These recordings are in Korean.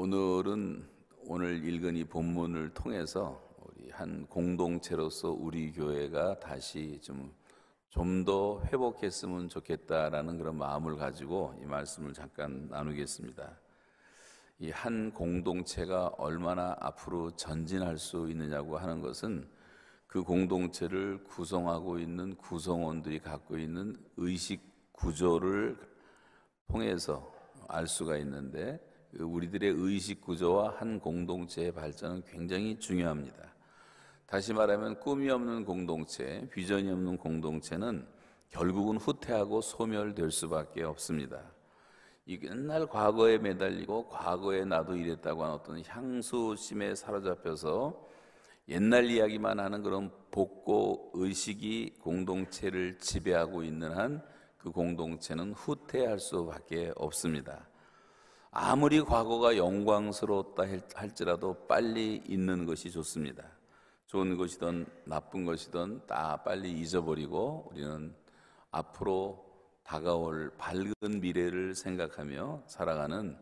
오늘은 오늘 읽은 이 본문을 통해서 우리 한 공동체로서 우리 교회가 다시 좀 좀 더 회복했으면 좋겠다라는 그런 마음을 가지고 이 말씀을 잠깐 나누겠습니다. 이 한 공동체가 얼마나 앞으로 전진할 수 있느냐고 하는 것은 그 공동체를 구성하고 있는 구성원들이 갖고 있는 의식 구조를 통해서 알 수가 있는데 그 우리들의 의식 구조와 한 공동체의 발전은 굉장히 중요합니다. 다시 말하면 꿈이 없는 공동체, 비전이 없는 공동체는 결국은 후퇴하고 소멸될 수밖에 없습니다. 이 옛날 과거에 매달리고 과거에 나도 이랬다고 하는 어떤 향수심에 사로잡혀서 옛날 이야기만 하는 그런 복고 의식이 공동체를 지배하고 있는 한 그 공동체는 후퇴할 수밖에 없습니다. 아무리 과거가 영광스러웠다 할지라도 빨리 잊는 것이 좋습니다. 좋은 것이든 나쁜 것이든 다 빨리 잊어버리고 우리는 앞으로 다가올 밝은 미래를 생각하며 살아가는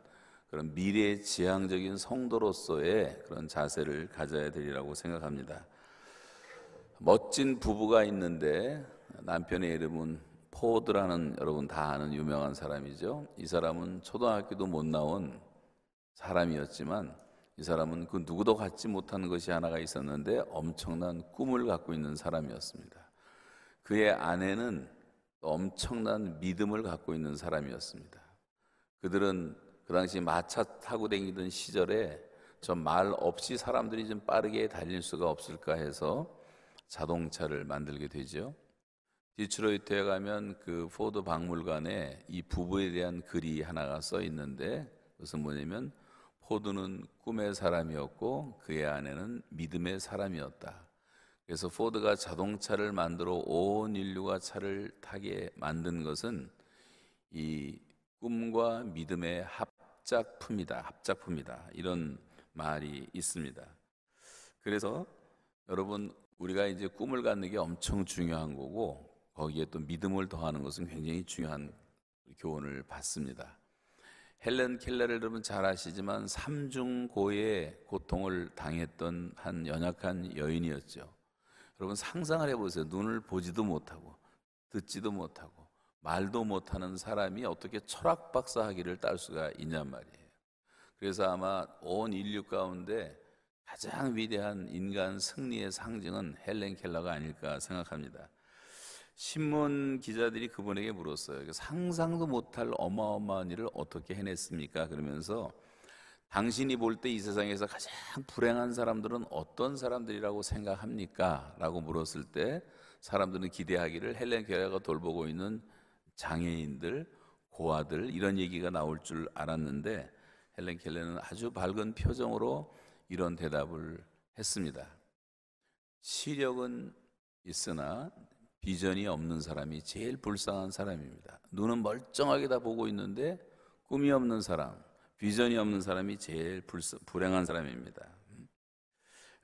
그런 미래 지향적인 성도로서의 그런 자세를 가져야 되리라고 생각합니다. 멋진 부부가 있는데 남편의 이름은 포드라는 여러분 다 아는 유명한 사람이죠. 이 사람은 초등학교도 못 나온 사람이었지만 이 사람은 그 누구도 갖지 못하는 것이 하나가 있었는데 엄청난 꿈을 갖고 있는 사람이었습니다. 그의 아내는 엄청난 믿음을 갖고 있는 사람이었습니다. 그들은 그 당시 마차 타고 다니던 시절에 저 말 없이 사람들이 좀 빠르게 달릴 수가 없을까 해서 자동차를 만들게 되죠. 디트로이트에 가면 그 포드 박물관에 이 부부에 대한 글이 하나가 써 있는데 그것은 뭐냐면 포드는 꿈의 사람이었고 그의 아내는 믿음의 사람이었다. 그래서 포드가 자동차를 만들어 온 인류가 차를 타게 만든 것은 이 꿈과 믿음의 합작품이다. 합작품이다. 이런 말이 있습니다. 그래서 여러분 우리가 이제 꿈을 갖는 게 엄청 중요한 거고 거기에 또 믿음을 더하는 것은 굉장히 중요한 교훈을 받습니다. 헬렌 켈러를 여러분 잘 아시지만 삼중고의 고통을 당했던 한 연약한 여인이었죠. 여러분 상상을 해보세요. 눈을 보지도 못하고 듣지도 못하고 말도 못하는 사람이 어떻게 철학 박사 학위를 딸 수가 있냔 말이에요. 그래서 아마 온 인류 가운데 가장 위대한 인간 승리의 상징은 헬렌 켈러가 아닐까 생각합니다. 신문 기자들이 그분에게 물었어요. 상상도 못할 어마어마한 일을 어떻게 해냈습니까? 그러면서 당신이 볼 때 이 세상에서 가장 불행한 사람들은 어떤 사람들이라고 생각합니까? 라고 물었을 때 사람들은 기대하기를 헬렌 켈러가 돌보고 있는 장애인들, 고아들 이런 얘기가 나올 줄 알았는데 헬렌 켈러는 아주 밝은 표정으로 이런 대답을 했습니다. 시력은 있으나 비전이 없는 사람이 제일 불쌍한 사람입니다. 눈은 멀쩡하게 다 보고 있는데 꿈이 없는 사람, 비전이 없는 사람이 제일 불쌍, 불행한 사람입니다.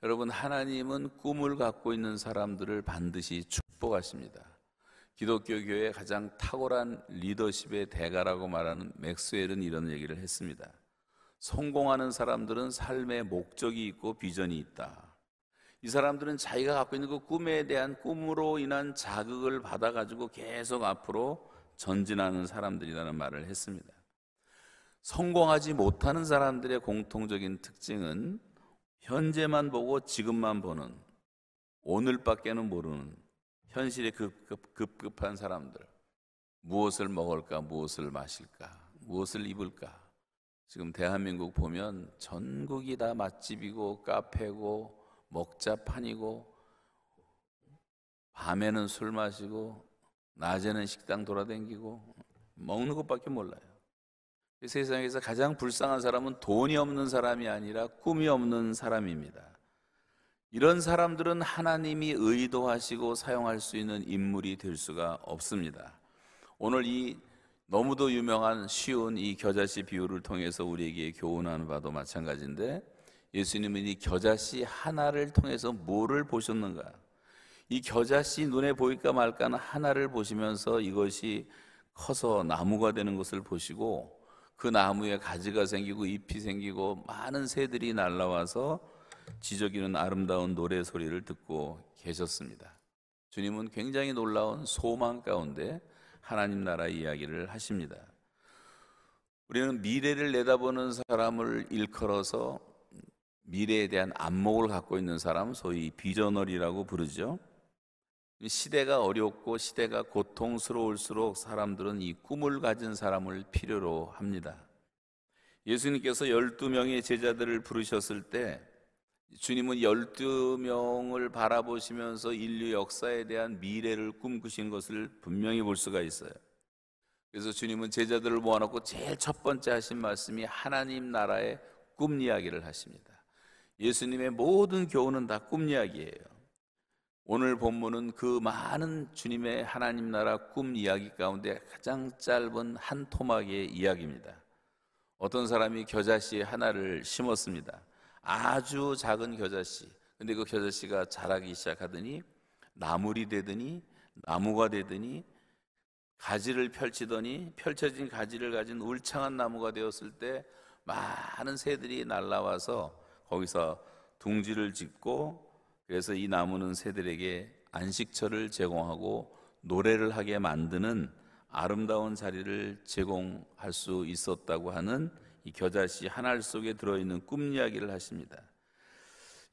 여러분, 하나님은 꿈을 갖고 있는 사람들을 반드시 축복하십니다. 기독교 교회의 가장 탁월한 리더십의 대가라고 말하는 맥스웰은 이런 얘기를 했습니다. 성공하는 사람들은 삶의 목적이 있고 비전이 있다. 이 사람들은 자기가 갖고 있는 그 꿈에 대한 꿈으로 인한 자극을 받아가지고 계속 앞으로 전진하는 사람들이라는 말을 했습니다. 성공하지 못하는 사람들의 공통적인 특징은 현재만 보고 지금만 보는 오늘밖에는 모르는 현실에 급급, 급급한 사람들. 무엇을 먹을까, 무엇을 마실까, 무엇을 입을까. 지금 대한민국 보면 전국이 다 맛집이고 카페고 먹자판이고 밤에는 술 마시고 낮에는 식당 돌아다니고 먹는 것밖에 몰라요. 세상에서 가장 불쌍한 사람은 돈이 없는 사람이 아니라 꿈이 없는 사람입니다. 이런 사람들은 하나님이 의도하시고 사용할 수 있는 인물이 될 수가 없습니다. 오늘 이 너무도 유명한 쉬운 이 겨자씨 비유를 통해서 우리에게 교훈하는 바도 마찬가지인데 예수님은 이 겨자씨 하나를 통해서 뭐를 보셨는가? 이 겨자씨 눈에 보일까 말까는 하나를 보시면서 이것이 커서 나무가 되는 것을 보시고 그 나무에 가지가 생기고 잎이 생기고 많은 새들이 날라와서 지저귀는 아름다운 노래 소리를 듣고 계셨습니다. 주님은 굉장히 놀라운 소망 가운데 하나님 나라 이야기를 하십니다. 우리는 미래를 내다보는 사람을 일컬어서 미래에 대한 안목을 갖고 있는 사람, 소위 비저널이라고 부르죠. 시대가 어렵고 시대가 고통스러울수록 사람들은 이 꿈을 가진 사람을 필요로 합니다. 예수님께서 12명의 제자들을 부르셨을 때 주님은 12명을 바라보시면서 인류 역사에 대한 미래를 꿈꾸신 것을 분명히 볼 수가 있어요. 그래서 주님은 제자들을 모아놓고 제일 첫 번째 하신 말씀이 하나님 나라의 꿈 이야기를 하십니다. 예수님의 모든 교훈은 다 꿈 이야기예요. 오늘 본문은 그 많은 주님의 하나님 나라 꿈 이야기 가운데 가장 짧은 한 토막의 이야기입니다. 어떤 사람이 겨자씨 하나를 심었습니다. 아주 작은 겨자씨. 근데 그 겨자씨가 자라기 시작하더니 나물이 되더니 나무가 되더니 가지를 펼치더니 펼쳐진 가지를 가진 울창한 나무가 되었을 때 많은 새들이 날라와서 거기서 둥지를 짓고 그래서 이 나무는 새들에게 안식처를 제공하고 노래를 하게 만드는 아름다운 자리를 제공할 수 있었다고 하는 이 겨자씨 한 알 속에 들어있는 꿈 이야기를 하십니다.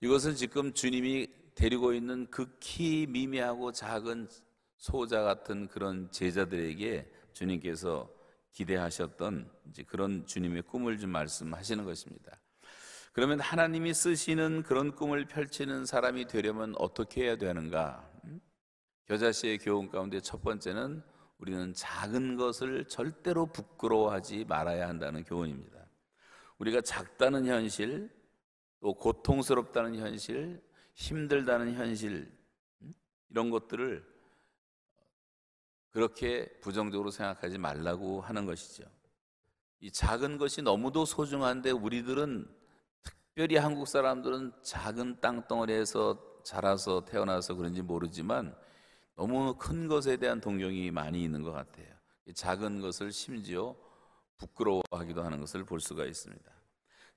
이것은 지금 주님이 데리고 있는 극히 미미하고 작은 소자 같은 그런 제자들에게 주님께서 기대하셨던 그런 주님의 꿈을 좀 말씀하시는 것입니다. 그러면 하나님이 쓰시는 그런 꿈을 펼치는 사람이 되려면 어떻게 해야 되는가? 음? 겨자씨의 교훈 가운데 첫 번째는 우리는 작은 것을 절대로 부끄러워하지 말아야 한다는 교훈입니다. 우리가 작다는 현실, 또 고통스럽다는 현실, 힘들다는 현실, 음? 이런 것들을 그렇게 부정적으로 생각하지 말라고 하는 것이죠. 이 작은 것이 너무도 소중한데 우리들은 특별히 한국 사람들은 작은 땅덩어리에서 자라서 태어나서 그런지 모르지만 너무 큰 것에 대한 동경이 많이 있는 것 같아요. 작은 것을 심지어 부끄러워하기도 하는 것을 볼 수가 있습니다.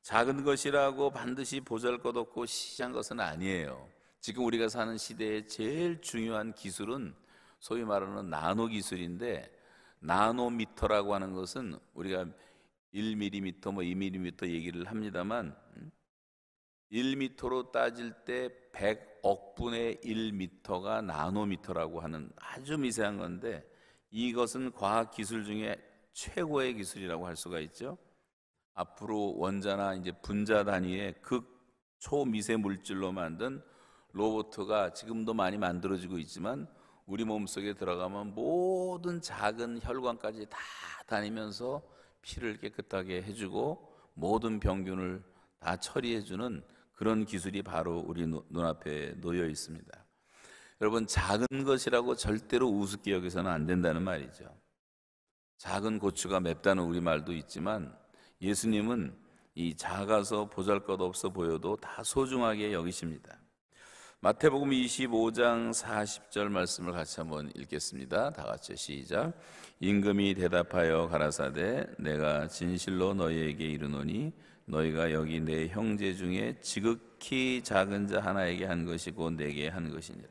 작은 것이라고 반드시 보잘것없고 시시한 것은 아니에요. 지금 우리가 사는 시대에 제일 중요한 기술은 소위 말하는 나노 기술인데 나노미터라고 하는 것은 우리가 1mm, 뭐 2mm 얘기를 합니다만 1미터로 따질 때 100억 분의 1미터가 나노미터라고 하는 아주 미세한 건데 이것은 과학 기술 중에 최고의 기술이라고 할 수가 있죠. 앞으로 원자나 이제 분자 단위의 극 초 미세 물질로 만든 로봇가 지금도 많이 만들어지고 있지만 우리 몸속에 들어가면 모든 작은 혈관까지 다 다니면서 피를 깨끗하게 해주고 모든 병균을 다 처리해주는 그런 기술이 바로 우리 눈앞에 놓여 있습니다. 여러분 작은 것이라고 절대로 우습게 여기서는 안 된다는 말이죠. 작은 고추가 맵다는 우리 말도 있지만 예수님은 이 작아서 보잘 것 없어 보여도 다 소중하게 여기십니다. 마태복음 25장 40절 말씀을 같이 한번 읽겠습니다. 다 같이 시작. 임금이 대답하여 가라사대 내가 진실로 너희에게 이르노니 너희가 여기 내 형제 중에 지극히 작은 자 하나에게 한 것이고 내게 한 것이니라.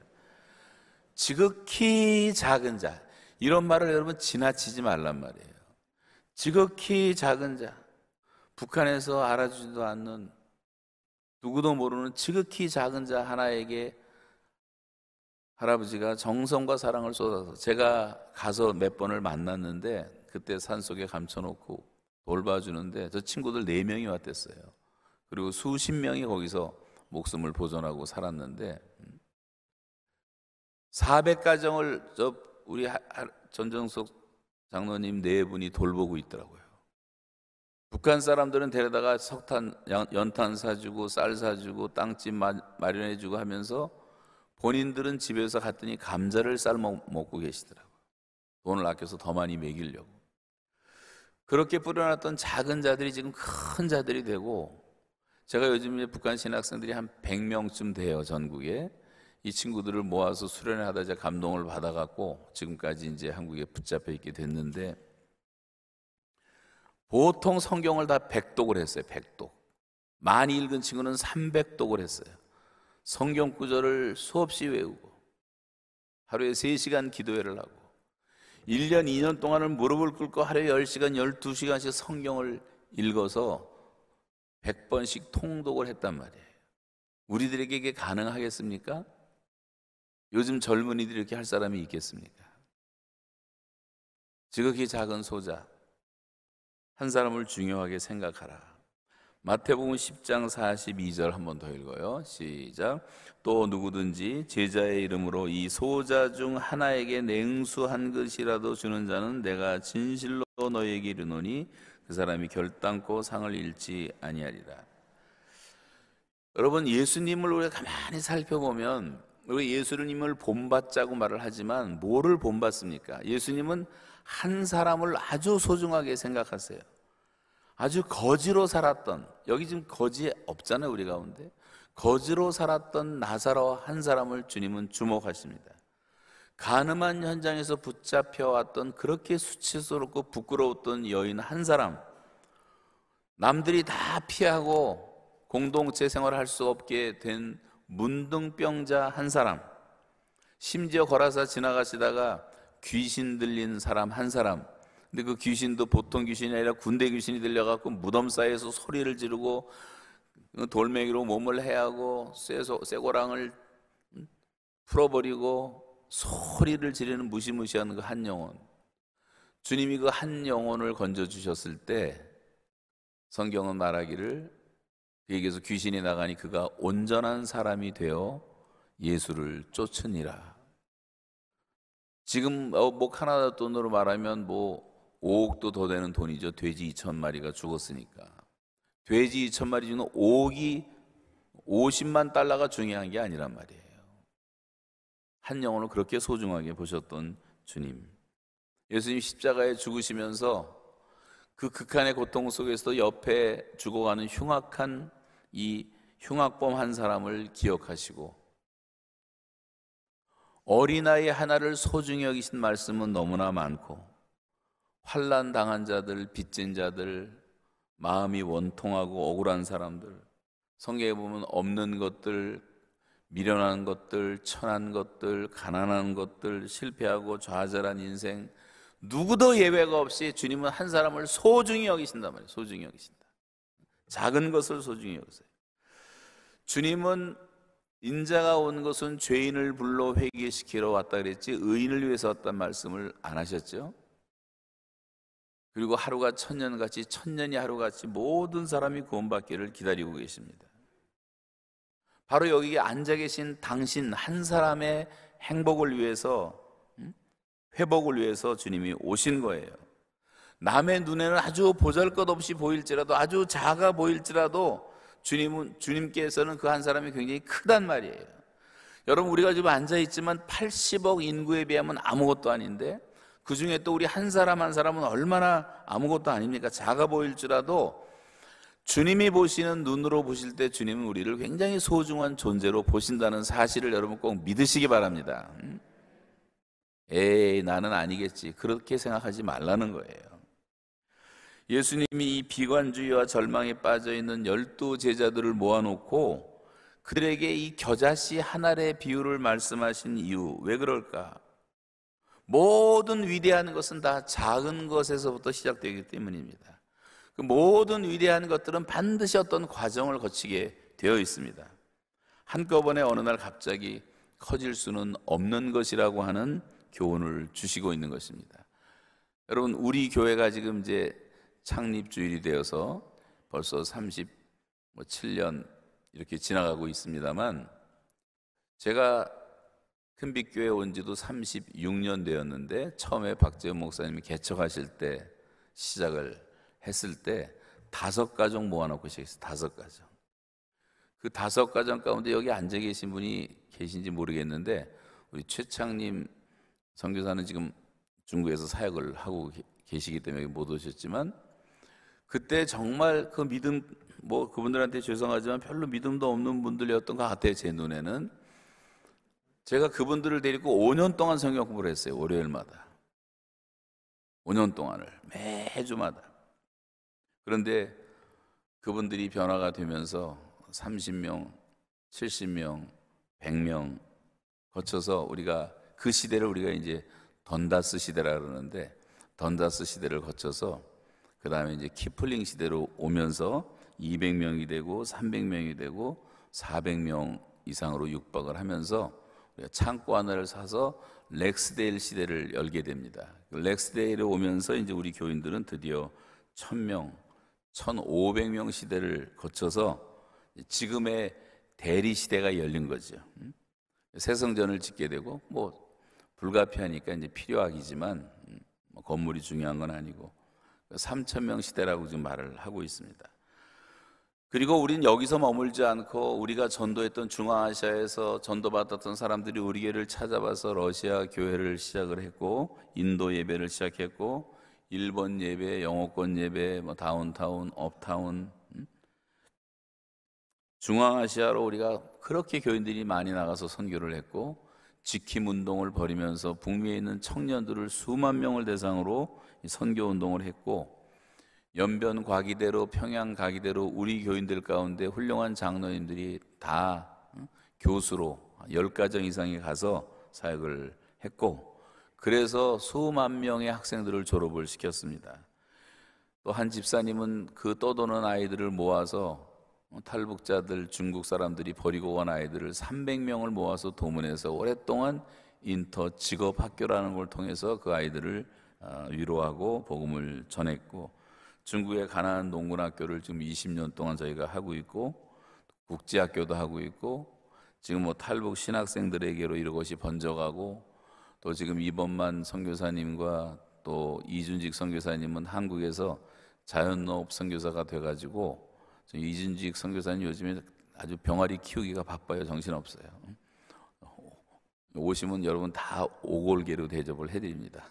지극히 작은 자 이런 말을 여러분 지나치지 말란 말이에요. 지극히 작은 자 북한에서 알아주지도 않는 누구도 모르는 지극히 작은 자 하나에게 할아버지가 정성과 사랑을 쏟아서 제가 가서 몇 번을 만났는데 그때 산속에 감춰놓고 돌봐주는데 저 친구들 네 명이 왔댔어요. 그리고 수십 명이 거기서 목숨을 보존하고 살았는데 400가정을 음, 저 우리 전정석 장로님 네 분이 돌보고 있더라고요. 북한 사람들은 데려다가 석탄, 연탄 사주고 쌀 사주고 땅집 마련해 주고 하면서 본인들은 집에서 갔더니 감자를 삶아 먹고 계시더라고요. 돈을 아껴서 더 많이 먹이려고. 그렇게 뿌려놨던 작은 자들이 지금 큰 자들이 되고 제가 요즘 북한 신학생들이 한 100명쯤 돼요 전국에 이 친구들을 모아서 수련회 하다 제가 감동을 받아갖고 지금까지 이제 한국에 붙잡혀 있게 됐는데 보통 성경을 다 백독을 했어요. 백독. 많이 읽은 친구는 300독을 했어요. 성경 구절을 수없이 외우고 하루에 3시간 기도회를 하고 1년, 2년 동안을 무릎을 꿇고 하루에 10시간, 12시간씩 성경을 읽어서 100번씩 통독을 했단 말이에요. 우리들에게 이게 가능하겠습니까? 요즘 젊은이들이 이렇게 할 사람이 있겠습니까? 지극히 작은 소자, 한 사람을 중요하게 생각하라. 마태복음 10장 42절 한 번 더 읽어요. 시작. 또 누구든지 제자의 이름으로 이 소자 중 하나에게 냉수 한 그릇이라도 주는 자는 내가 진실로 너에게 이르노니 그 사람이 결단코 상을 잃지 아니하리라. 여러분 예수님을 우리가 가만히 살펴보면 우리 예수님을 본받자고 말을 하지만 뭐를 본받습니까? 예수님은 한 사람을 아주 소중하게 생각하세요. 아주 거지로 살았던 여기 지금 거지 없잖아요 우리 가운데. 거지로 살았던 나사로 한 사람을 주님은 주목하십니다. 가늠한 현장에서 붙잡혀 왔던 그렇게 수치스럽고 부끄러웠던 여인 한 사람. 남들이 다 피하고 공동체 생활을 할 수 없게 된 문둥병자 한 사람. 심지어 걸어서 지나가시다가 귀신 들린 사람 한 사람 근데 그 귀신도 보통 귀신이 아니라 군대 귀신이 들려갖고 무덤 사이에서 소리를 지르고 돌멩이로 몸을 해하고 쇠소, 쇠고랑을 풀어버리고 소리를 지르는 무시무시한 그 한 영혼. 주님이 그 한 영혼을 건져 주셨을 때 성경은 말하기를 그에게서 귀신이 나가니 그가 온전한 사람이 되어 예수를 쫓으니라. 지금 어, 뭐 카나다 돈으로 말하면 뭐 5억도 더 되는 돈이죠. 돼지 2천 마리가 죽었으니까. 돼지 2천 마리 중에 5억이 50만 달러가 중요한 게 아니란 말이에요. 한 영혼을 그렇게 소중하게 보셨던 주님. 예수님 십자가에 죽으시면서 그 극한의 고통 속에서도 옆에 죽어가는 흉악한 이 흉악범 한 사람을 기억하시고 어린아이 하나를 소중히 여기신 말씀은 너무나 많고 환란 당한 자들, 빚진 자들, 마음이 원통하고 억울한 사람들, 성경에 보면 없는 것들, 미련한 것들, 천한 것들, 가난한 것들, 실패하고 좌절한 인생, 누구도 예외가 없이 주님은 한 사람을 소중히 여기신단 말이에요. 소중히 여기신다. 작은 것을 소중히 여기세요. 주님은 인자가 온 것은 죄인을 불러 회개시키러 왔다 그랬지 의인을 위해서 왔단 말씀을 안 하셨죠? 그리고 하루가 천년같이 천년이 하루같이 모든 사람이 구원받기를 기다리고 계십니다. 바로 여기에 앉아 계신 당신 한 사람의 행복을 위해서 회복을 위해서 주님이 오신 거예요. 남의 눈에는 아주 보잘것없이 보일지라도 아주 작아 보일지라도 주님은 주님께서는 그 한 사람이 굉장히 크단 말이에요. 여러분 우리가 지금 앉아 있지만 80억 인구에 비하면 아무것도 아닌데 그 중에 또 우리 한 사람 한 사람은 얼마나 아무것도 아닙니까? 작아 보일지라도 주님이 보시는 눈으로 보실 때 주님은 우리를 굉장히 소중한 존재로 보신다는 사실을 여러분 꼭 믿으시기 바랍니다. 음? 에이, 나는 아니겠지. 그렇게 생각하지 말라는 거예요. 예수님이 이 비관주의와 절망에 빠져 있는 열두 제자들을 모아놓고 그들에게 이 겨자씨 한 알의 비유를 말씀하신 이유, 왜 그럴까? 모든 위대한 것은 다 작은 것에서부터 시작되기 때문입니다. 그 모든 위대한 것들은 반드시 어떤 과정을 거치게 되어 있습니다. 한꺼번에 어느 날 갑자기 커질 수는 없는 것이라고 하는 교훈을 주시고 있는 것입니다. 여러분, 우리 교회가 지금 이제 창립 주일이 되어서 벌써 37년 이렇게 지나가고 있습니다만 제가 큰빛교회 온 지도 36년 되었는데 처음에 박재훈 목사님이 개척하실 때 시작을 했을 때 다섯 가정 모아놓고 시작했어요. 다섯 가정. 그 다섯 가정 가운데 여기 앉아 계신 분이 계신지 모르겠는데 우리 최창님 선교사는 지금 중국에서 사역을 하고 계시기 때문에 못 오셨지만 그때 정말 그 믿음 뭐 그분들한테 죄송하지만 별로 믿음도 없는 분들이었던 것 같아요 제 눈에는 제가 그분들을 데리고 5년 동안 성경 공부를 했어요. 월요일마다. 5년 동안을 매주마다. 그런데 그분들이 변화가 되면서 30명, 70명, 100명 거쳐서 우리가 그 시대를 우리가 이제 던다스 시대라 그러는데 던다스 시대를 거쳐서 그 다음에 이제 키플링 시대로 오면서 200명이 되고 300명이 되고 400명 이상으로 육박을 하면서 창고 하나를 사서 렉스데일 시대를 열게 됩니다. 그 렉스데일에 오면서 이제 우리 교인들은 드디어 1000명, 1500명 시대를 거쳐서 지금의 대리 시대가 열린 거죠. 새 성전을 짓게 되고 뭐 불가피하니까 이제 필요하기지만 뭐 건물이 중요한 건 아니고 3천 명 시대라고 지금 말을 하고 있습니다. 그리고 우린 여기서 머물지 않고 우리가 전도했던 중앙아시아에서 전도받았던 사람들이 우리 교회를 찾아와서 러시아 교회를 시작을 했고 인도 예배를 시작했고 일본 예배, 영어권 예배, 뭐 다운타운, 업타운 음? 중앙아시아로 우리가 그렇게 교인들이 많이 나가서 선교를 했고 지킴 운동을 벌이면서 북미에 있는 청년들을 수만 명을 대상으로 선교 운동을 했고 연변 과기대로 평양 가기대로 우리 교인들 가운데 훌륭한 장로님들이 다 교수로 열 가정 이상이 가서 사역을 했고 그래서 수만 명의 학생들을 졸업을 시켰습니다. 또 한 집사님은 그 떠도는 아이들을 모아서 탈북자들 중국 사람들이 버리고 온 아이들을 300명을 모아서 도문해서 오랫동안 인터 직업 학교라는 걸 통해서 그 아이들을 어, 위로하고 복음을 전했고 중국의 가난한 농군학교를 지금 20년 동안 저희가 하고 있고 국제학교도 하고 있고 지금 뭐 탈북 신학생들에게로 이것이 번져가고 또 지금 이번만 선교사님과 또 이준직 선교사님은 한국에서 자연농업 선교사가 돼가지고 이준직 선교사님 요즘에 아주 병아리 키우기가 바빠요 정신 없어요. 오시면 여러분 다 오골계로 대접을 해드립니다.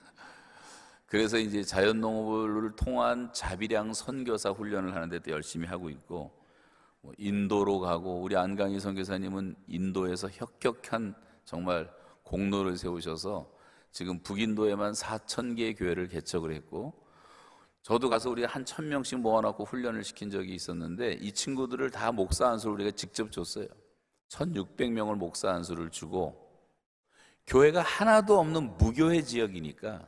그래서 이제 자연농업을 통한 자비량 선교사 훈련을 하는데 도 열심히 하고 있고 뭐 인도로 가고 우리 안강희 선교사님은 인도에서 혁혁한 정말 공로를 세우셔서 지금 북인도에만 4천 개의 교회를 개척을 했고 저도 가서 우리 한 천 명씩 모아놓고 훈련을 시킨 적이 있었는데 이 친구들을 다 목사 안수를 우리가 직접 줬어요. 1,600명을 목사 안수를 주고 교회가 하나도 없는 무교회 지역이니까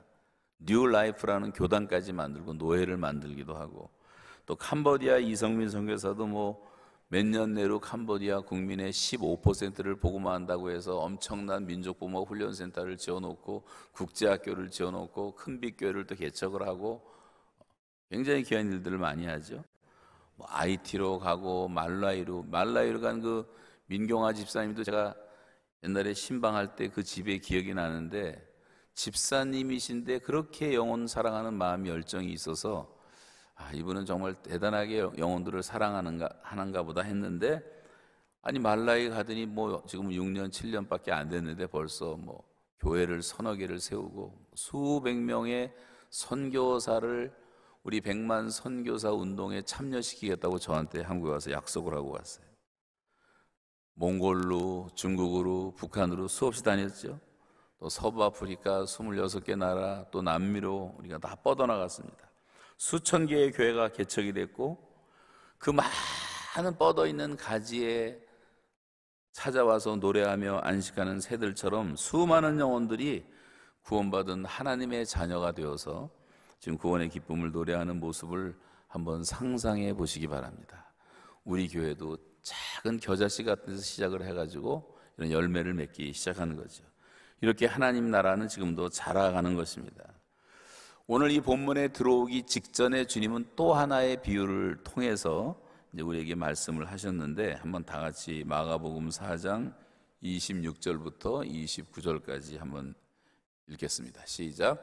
뉴 라이프라는 교단까지 만들고 노회를 만들기도 하고 또 캄보디아 이성민 선교사도 뭐 몇 년 내로 캄보디아 국민의 15%를 복음화한다고 해서 엄청난 민족 복음 훈련 센터를 지어놓고 국제학교를 지어놓고 큰빛교회를 또 개척을 하고 굉장히 귀한 일들을 많이 하죠. 뭐 IT로 가고 말라이로 말라이로 간 그 민경화 집사님도 제가 옛날에 신방할 때 그 집에 기억이 나는데 집사님이신데 그렇게 영혼 사랑하는 마음이 열정이 있어서 아, 이분은 정말 대단하게 영혼들을 사랑하는가 하는가 보다 했는데 아니 말라이 가더니 뭐 지금 6년 7년밖에 안 됐는데 벌써 뭐 교회를 서너 개를 세우고 수백 명의 선교사를 우리 백만 선교사 운동에 참여시키겠다고 저한테 한국에 와서 약속을 하고 왔어요. 몽골로, 중국으로, 북한으로 수없이 다녔죠. 또 서부 아프리카 26개 나라 또 남미로 우리가 다 뻗어나갔습니다. 수천 개의 교회가 개척이 됐고 그 많은 뻗어 있는 가지에 찾아와서 노래하며 안식하는 새들처럼 수많은 영혼들이 구원받은 하나님의 자녀가 되어서 지금 구원의 기쁨을 노래하는 모습을 한번 상상해 보시기 바랍니다. 우리 교회도 작은 겨자씨 같은 데서 시작을 해가지고 이런 열매를 맺기 시작하는 거죠. 이렇게 하나님 나라는 지금도 자라가는 것입니다. 오늘 이 본문에 들어오기 직전에 주님은 또 하나의 비유를 통해서 이제 우리에게 말씀을 하셨는데 한번 다 같이 마가복음 4장 26절부터 29절까지 한번 읽겠습니다. 시작.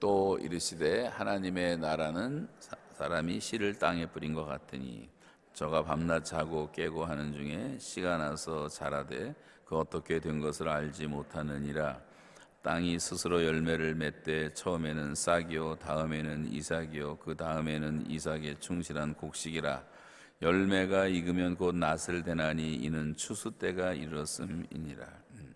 또 이르시되 하나님의 나라는 사람이 씨를 땅에 뿌린 것 같으니 저가 밤낮 자고 깨고 하는 중에 씨가 나서 자라되 그 어떻게 된 것을 알지 못하느니라 땅이 스스로 열매를 맺되 처음에는 싹이요 다음에는 이삭이요 그 다음에는 이삭의 충실한 곡식이라 열매가 익으면 곧 낫을 대나니 이는 추수 때가 이르렀음이니라 음.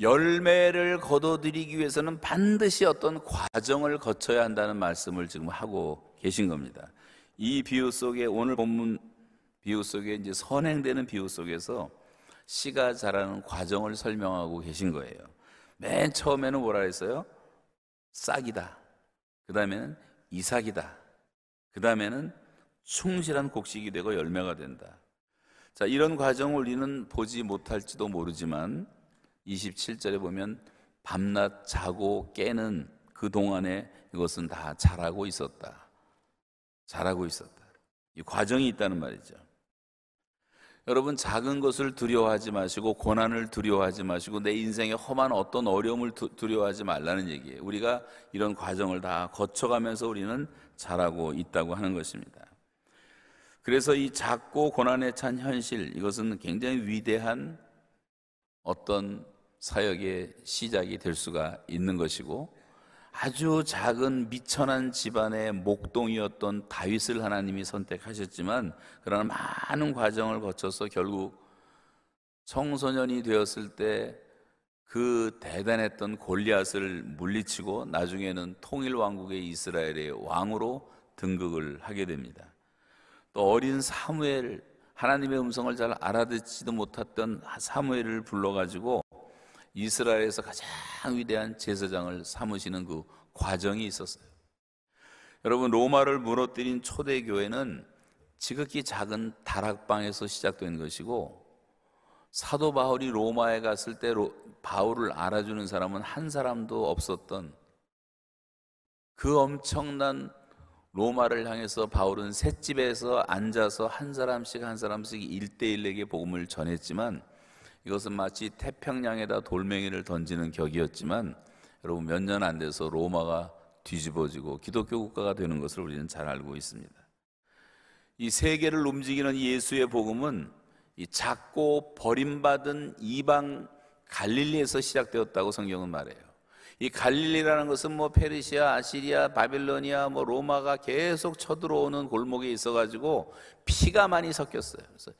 열매를 거둬들이기 위해서는 반드시 어떤 과정을 거쳐야 한다는 말씀을 지금 하고 계신 겁니다. 이 비유 속에 오늘 본문 비유 속에 이제 선행되는 비유 속에서 씨가 자라는 과정을 설명하고 계신 거예요. 맨 처음에는 뭐라 했어요? 싹이다. 그 다음에는 이삭이다. 그 다음에는 충실한 곡식이 되고 열매가 된다. 자, 이런 과정을 우리는 보지 못할지도 모르지만 27절에 보면 밤낮 자고 깨는 그 동안에 이것은 다 자라고 있었다. 자라고 있었다. 이 과정이 있다는 말이죠. 여러분 작은 것을 두려워하지 마시고 고난을 두려워하지 마시고 내 인생에 험한 어떤 어려움을 두려워하지 말라는 얘기예요. 우리가 이런 과정을 다 거쳐가면서 우리는 자라고 있다고 하는 것입니다. 그래서 이 작고 고난에 찬 현실 이것은 굉장히 위대한 어떤 사역의 시작이 될 수가 있는 것이고 아주 작은 미천한 집안의 목동이었던 다윗을 하나님이 선택하셨지만 그러나 많은 과정을 거쳐서 결국 청소년이 되었을 때 그 대단했던 골리앗을 물리치고 나중에는 통일 왕국의 이스라엘의 왕으로 등극을 하게 됩니다. 또 어린 사무엘 하나님의 음성을 잘 알아듣지도 못했던 사무엘을 불러가지고 이스라엘에서 가장 위대한 제사장을 삼으시는 그 과정이 있었어요. 여러분 로마를 무너뜨린 초대 교회는 지극히 작은 다락방에서 시작된 것이고 사도 바울이 로마에 갔을 때 바울을 알아주는 사람은 한 사람도 없었던 그 엄청난 로마를 향해서 바울은 셋집에서 앉아서 한 사람씩 한 사람씩 일대일에게 복음을 전했지만 이것은 마치 태평양에다 돌멩이를 던지는 격이었지만 여러분 몇 년 안 돼서 로마가 뒤집어지고 기독교 국가가 되는 것을 우리는 잘 알고 있습니다. 이 세계를 움직이는 예수의 복음은 이 작고 버림받은 이방 갈릴리에서 시작되었다고 성경은 말해요. 이 갈릴리라는 것은 뭐 페르시아, 아시리아, 바빌로니아, 뭐 로마가 계속 쳐들어오는 골목에 있어가지고 피가 많이 섞였어요. 그래서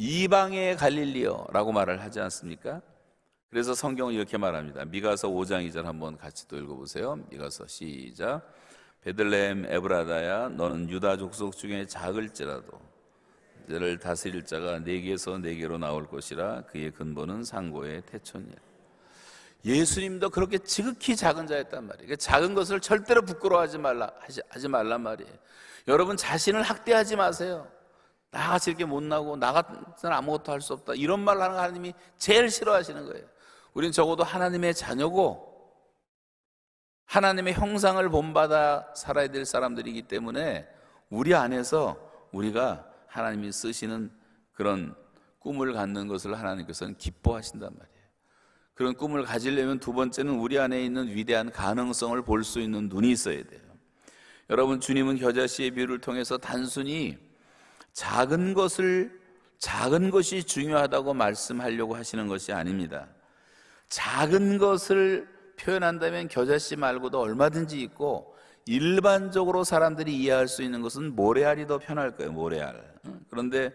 이방의 갈릴리어라고 말을 하지 않습니까? 그래서 성경은 이렇게 말합니다. 미가서 5장 2절 한번 같이 또 읽어보세요. 미가서 시작. 베들레헴 에브라다야 너는 유다 족속 중에 작을지라도 너를 다스릴 자가 네개에서 네개로 나올 것이라 그의 근본은 상고의 태촌이야. 예수님도 그렇게 지극히 작은 자였단 말이에요. 그러니까 작은 것을 절대로 부끄러워하지 말라 하지 말란 말이에요. 여러분 자신을 학대하지 마세요. 나같이 이렇게 못나고 나 같은 아무것도 할 수 없다. 이런 말을 하는 하나님이 제일 싫어하시는 거예요. 우린 적어도 하나님의 자녀고 하나님의 형상을 본받아 살아야 될 사람들이기 때문에 우리 안에서 우리가 하나님이 쓰시는 그런 꿈을 갖는 것을 하나님께서는 기뻐하신단 말이에요. 그런 꿈을 가지려면 두 번째는 우리 안에 있는 위대한 가능성을 볼 수 있는 눈이 있어야 돼요. 여러분 주님은 겨자씨의 비유를 통해서 단순히 작은 것을 작은 것이 중요하다고 말씀하려고 하시는 것이 아닙니다. 작은 것을 표현한다면 겨자씨 말고도 얼마든지 있고 일반적으로 사람들이 이해할 수 있는 것은 모래알이 더 편할 거예요. 모래알. 그런데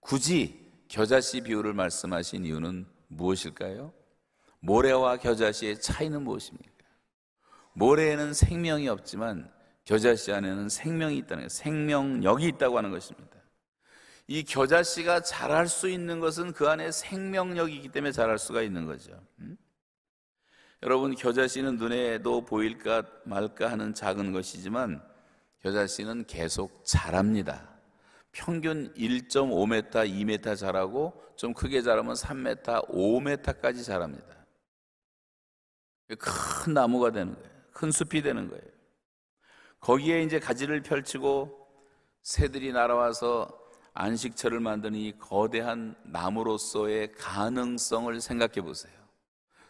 굳이 겨자씨 비유를 말씀하신 이유는 무엇일까요? 모래와 겨자씨의 차이는 무엇입니까? 모래에는 생명이 없지만 겨자씨 안에는 생명이 있다는 거예요. 생명력이 있다고 하는 것입니다. 이 겨자씨가 자랄 수 있는 것은 그 안에 생명력이 있기 때문에 자랄 수가 있는 거죠. 음? 여러분 겨자씨는 눈에도 보일까 말까 하는 작은 것이지만 겨자씨는 계속 자랍니다. 평균 1.5m, 2m 자라고 좀 크게 자라면 3m, 5m까지 자랍니다. 큰 나무가 되는 거예요. 큰 숲이 되는 거예요. 거기에 이제 가지를 펼치고 새들이 날아와서 안식처를 만드는 이 거대한 나무로서의 가능성을 생각해 보세요.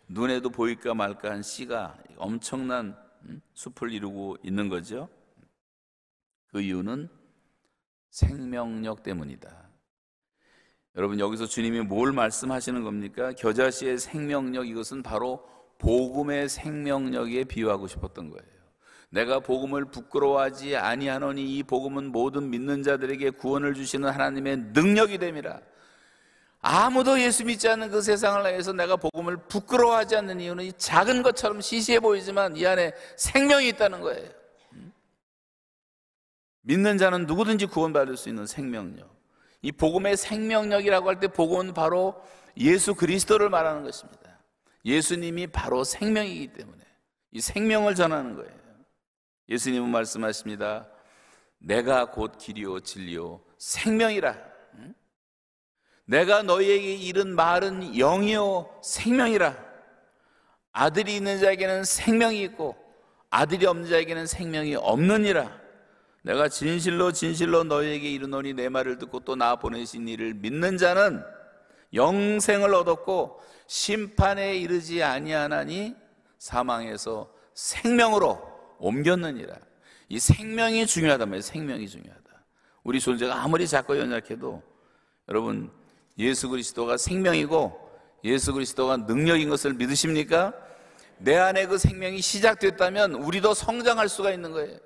눈에도 보일까 말까 한 씨가 엄청난 음, 숲을 이루고 있는 거죠. 그 이유는 생명력 때문이다. 여러분 여기서 주님이 뭘 말씀하시는 겁니까? 겨자씨의 생명력 이것은 바로 복음의 생명력에 비유하고 싶었던 거예요. 내가 복음을 부끄러워하지 아니하노니 이 복음은 모든 믿는 자들에게 구원을 주시는 하나님의 능력이 됨이라. 아무도 예수 믿지 않는 그 세상을 위해서 내가 복음을 부끄러워하지 않는 이유는 이 작은 것처럼 시시해 보이지만 이 안에 생명이 있다는 거예요. 믿는 자는 누구든지 구원받을 수 있는 생명력. 이 복음의 생명력이라고 할 때 복음은 바로 예수 그리스도를 말하는 것입니다. 예수님이 바로 생명이기 때문에 이 생명을 전하는 거예요. 예수님은 말씀하십니다. 내가 곧 길이요 진리요 생명이라. 내가 너희에게 이른 말은 영이요 생명이라. 아들이 있는 자에게는 생명이 있고 아들이 없는 자에게는 생명이 없느니라. 내가 진실로 진실로 너희에게 이르노니 내 말을 듣고 또 나 보내신 이를 믿는 자는 영생을 얻었고 심판에 이르지 아니하나니 사망에서 생명으로 옮겼느니라. 이 생명이 중요하단 말이에요. 생명이 중요하다. 우리 존재가 아무리 작고 연약해도 여러분 예수 그리스도가 생명이고 예수 그리스도가 능력인 것을 믿으십니까? 내 안에 그 생명이 시작됐다면 우리도 성장할 수가 있는 거예요.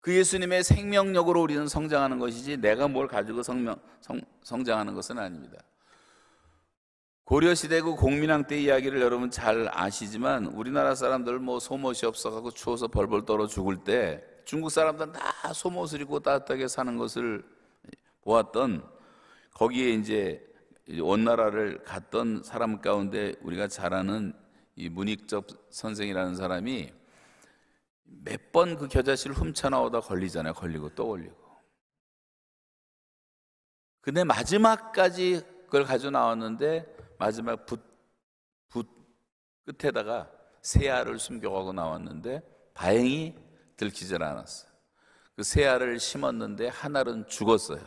그 예수님의 생명력으로 우리는 성장하는 것이지 내가 뭘 가지고 성명, 성, 성장하는 것은 아닙니다. 고려시대 그 공민왕 때 이야기를 여러분 잘 아시지만 우리나라 사람들 뭐 소못이 없어가고 추워서 벌벌 떨어 죽을 때 중국 사람들은 다 소못을 입고 따뜻하게 사는 것을 보았던 거기에 이제 원나라를 갔던 사람 가운데 우리가 잘 아는 이 문익접 선생이라는 사람이 몇 번 그 겨자씨를 훔쳐 나오다 걸리잖아요. 걸리고 또 걸리고. 근데 마지막까지 그걸 가져 나왔는데 마지막 붓, 붓 끝에다가 새 알을 숨겨가고 나왔는데 다행히 들키질 않았어요. 그 새 알을 심었는데 하나는 죽었어요.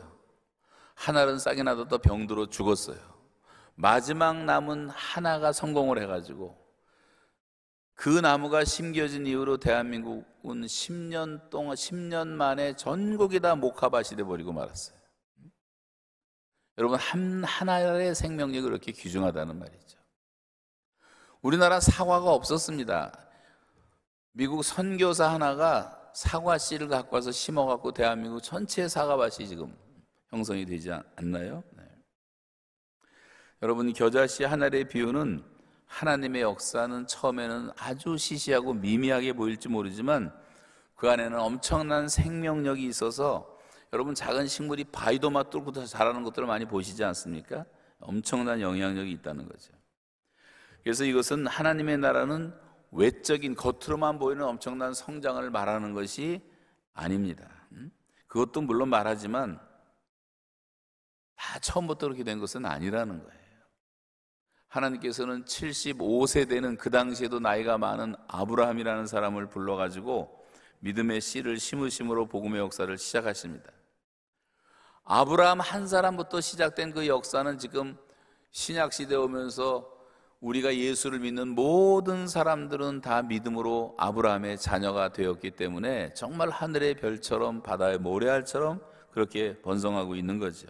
하나는 싹이 나도 또 병들어 죽었어요. 마지막 남은 하나가 성공을 해가지고 그 나무가 심겨진 이후로 대한민국은 10년 동안 10년 만에 전국이 다 목화밭이 돼 버리고 말았어요. 여러분 한 하나의 생명력이 그렇게 귀중하다는 말이죠. 우리나라 사과가 없었습니다. 미국 선교사 하나가 사과 씨를 갖고 와서 심어 갖고 대한민국 전체 사과밭이 지금 형성이 되지 않나요? 네. 여러분 겨자씨 하나의 비유는 하나님의 역사는 처음에는 아주 시시하고 미미하게 보일지 모르지만 그 안에는 엄청난 생명력이 있어서 여러분 작은 식물이 바위도마 뚫고 자라는 것들을 많이 보시지 않습니까? 엄청난 영향력이 있다는 거죠. 그래서 이것은 하나님의 나라는 외적인 겉으로만 보이는 엄청난 성장을 말하는 것이 아닙니다. 음? 그것도 물론 말하지만 다 처음부터 그렇게 된 것은 아니라는 거예요. 하나님께서는 75세 되는 그 당시에도 나이가 많은 아브라함이라는 사람을 불러가지고 믿음의 씨를 심으심으로 복음의 역사를 시작하십니다. 아브라함 한 사람부터 시작된 그 역사는 지금 신약 시대 오면서 우리가 예수를 믿는 모든 사람들은 다 믿음으로 아브라함의 자녀가 되었기 때문에 정말 하늘의 별처럼 바다의 모래알처럼 그렇게 번성하고 있는 거죠.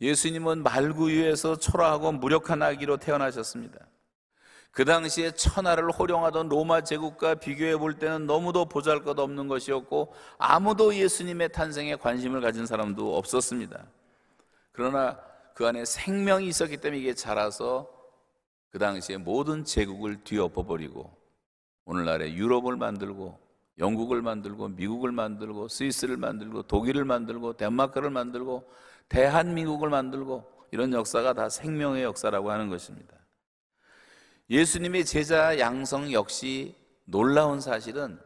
예수님은 말구유에서 초라하고 무력한 아기로 태어나셨습니다. 그 당시에 천하를 호령하던 로마 제국과 비교해 볼 때는 너무도 보잘 것 없는 것이었고 아무도 예수님의 탄생에 관심을 가진 사람도 없었습니다. 그러나 그 안에 생명이 있었기 때문에 이게 자라서 그 당시에 모든 제국을 뒤엎어 버리고 오늘날의 유럽을 만들고 영국을 만들고 미국을 만들고 스위스를 만들고 독일을 만들고 덴마크를 만들고 대한민국을 만들고 이런 역사가 다 생명의 역사라고 하는 것입니다. 예수님의 제자 양성 역시 놀라운 사실은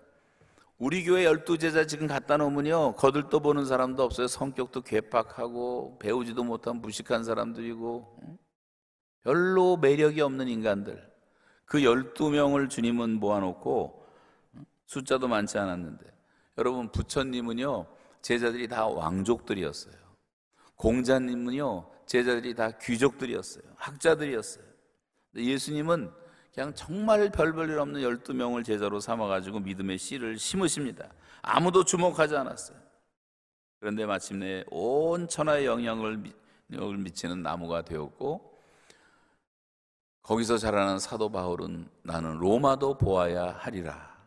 우리 교회 열두 제자 지금 갖다 놓으면요 거들떠 보는 사람도 없어요. 성격도 괴팍하고 배우지도 못한 무식한 사람들이고 별로 매력이 없는 인간들. 그 열두 명을 주님은 모아놓고 숫자도 많지 않았는데. 여러분 부처님은요 제자들이 다 왕족들이었어요. 공자님은요 제자들이 다 귀족들이었어요. 학자들이었어요 예수님은 그냥 정말 별볼일 없는 12명을 제자로 삼아가지고 믿음의 씨를 심으십니다. 아무도 주목하지 않았어요. 그런데 마침내 온 천하의 영향을 미치는 나무가 되었고, 거기서 자라는 사도 바울은 나는 로마도 보아야 하리라.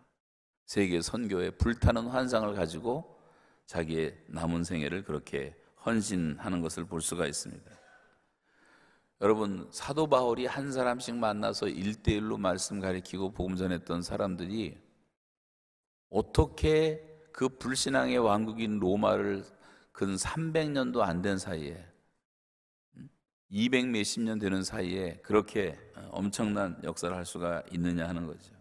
세계 선교에 불타는 환상을 가지고 자기의 남은 생애를 그렇게 헌신하는 것을 볼 수가 있습니다. 여러분 사도 바울이 한 사람씩 만나서 일대일로 말씀 가리키고 복음 전했던 사람들이 어떻게 그 불신앙의 왕국인 로마를 근 300년도 안 된 사이에 200 몇십 년 되는 사이에 그렇게 엄청난 역사를 할 수가 있느냐 하는 거죠.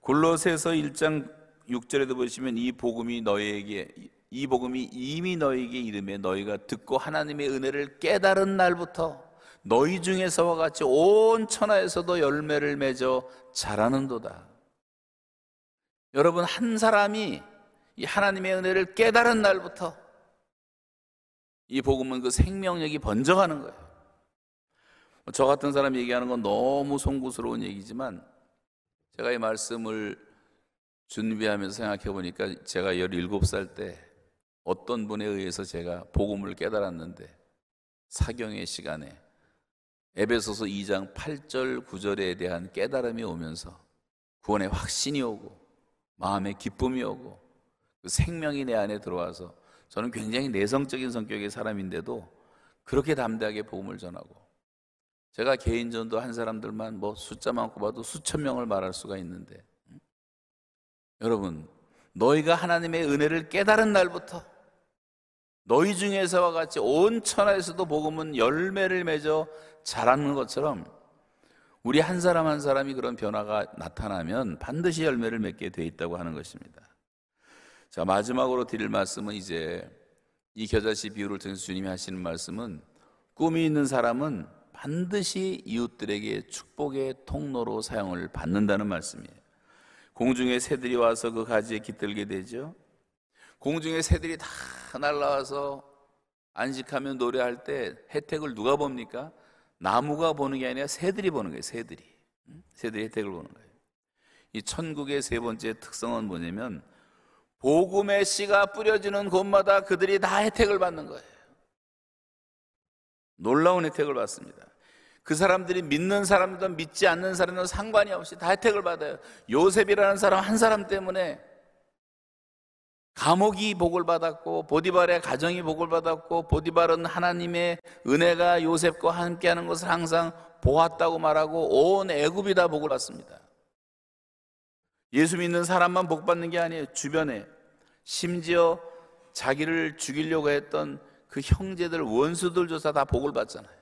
골로새서 1장 6절에도 보시면 이 복음이 너희에게 이 복음이 이미 너희에게 이름에 너희가 듣고 하나님의 은혜를 깨달은 날부터 너희 중에서와 같이 온 천하에서도 열매를 맺어 자라는도다. 여러분 한 사람이 이 하나님의 은혜를 깨달은 날부터 이 복음은 그 생명력이 번져가는 거예요. 저 같은 사람 얘기하는 건 너무 송구스러운 얘기지만 제가 이 말씀을 준비하면서 생각해 보니까 제가 17살 때 어떤 분에 의해서 제가 복음을 깨달았는데 사경의 시간에 에베소서 2장 8절 9절에 대한 깨달음이 오면서 구원의 확신이 오고 마음의 기쁨이 오고 그 생명이 내 안에 들어와서 저는 굉장히 내성적인 성격의 사람인데도 그렇게 담대하게 복음을 전하고 제가 개인 전도 한 사람들만 뭐 숫자만 꼽아도 수천 명을 말할 수가 있는데 여러분 너희가 하나님의 은혜를 깨달은 날부터 너희 중에서와 같이 온 천하에서도 복음은 열매를 맺어 자라는 것처럼 우리 한 사람 한 사람이 그런 변화가 나타나면 반드시 열매를 맺게 돼 있다고 하는 것입니다. 자, 마지막으로 드릴 말씀은 이제 이 겨자씨 비유를 통해서 주님이 하시는 말씀은 꿈이 있는 사람은 반드시 이웃들에게 축복의 통로로 사용을 받는다는 말씀이에요. 공중에 새들이 와서 그 가지에 깃들게 되죠. 공중에 새들이 다 날라와서 안식하며 노래할 때 혜택을 누가 봅니까? 나무가 보는 게 아니라 새들이 보는 거예요. 새들이. 새들이 혜택을 보는 거예요. 이 천국의 세 번째 특성은 뭐냐면 복음의 씨가 뿌려지는 곳마다 그들이 다 혜택을 받는 거예요. 놀라운 혜택을 받습니다. 그 사람들이 믿는 사람이든 믿지 않는 사람이든 상관이 없이 다 혜택을 받아요. 요셉이라는 사람 한 사람 때문에 감옥이 복을 받았고 보디발의 가정이 복을 받았고 보디발은 하나님의 은혜가 요셉과 함께하는 것을 항상 보았다고 말하고 온 애굽이 다 복을 받습니다. 예수 믿는 사람만 복 받는 게 아니에요. 주변에 심지어 자기를 죽이려고 했던 그 형제들 원수들 조사 다 복을 받잖아요.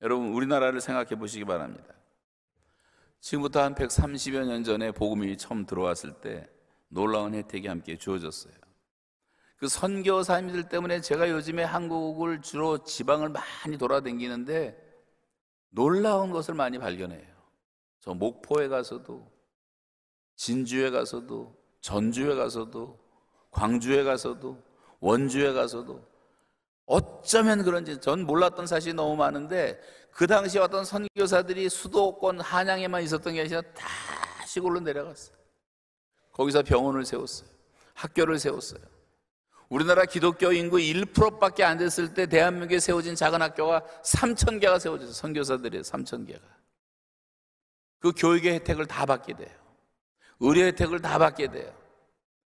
여러분 우리나라를 생각해 보시기 바랍니다. 지금부터 한 130여 년 전에 복음이 처음 들어왔을 때 놀라운 혜택이 함께 주어졌어요. 그 선교사님들 때문에 제가 요즘에 한국을 주로 지방을 많이 돌아다니는데 놀라운 것을 많이 발견해요. 저 목포에 가서도 진주에 가서도 전주에 가서도 광주에 가서도 원주에 가서도 어쩌면 그런지 전 몰랐던 사실이 너무 많은데 그 당시에 왔던 선교사들이 수도권 한양에만 있었던 게 아니라 다 시골로 내려갔어요. 거기서 병원을 세웠어요. 학교를 세웠어요. 우리나라 기독교 인구 1%밖에 안 됐을 때 대한민국에 세워진 작은 학교가 3천 개가 세워졌어요. 선교사들이 3천 개가. 그 교육의 혜택을 다 받게 돼요. 의료 혜택을 다 받게 돼요.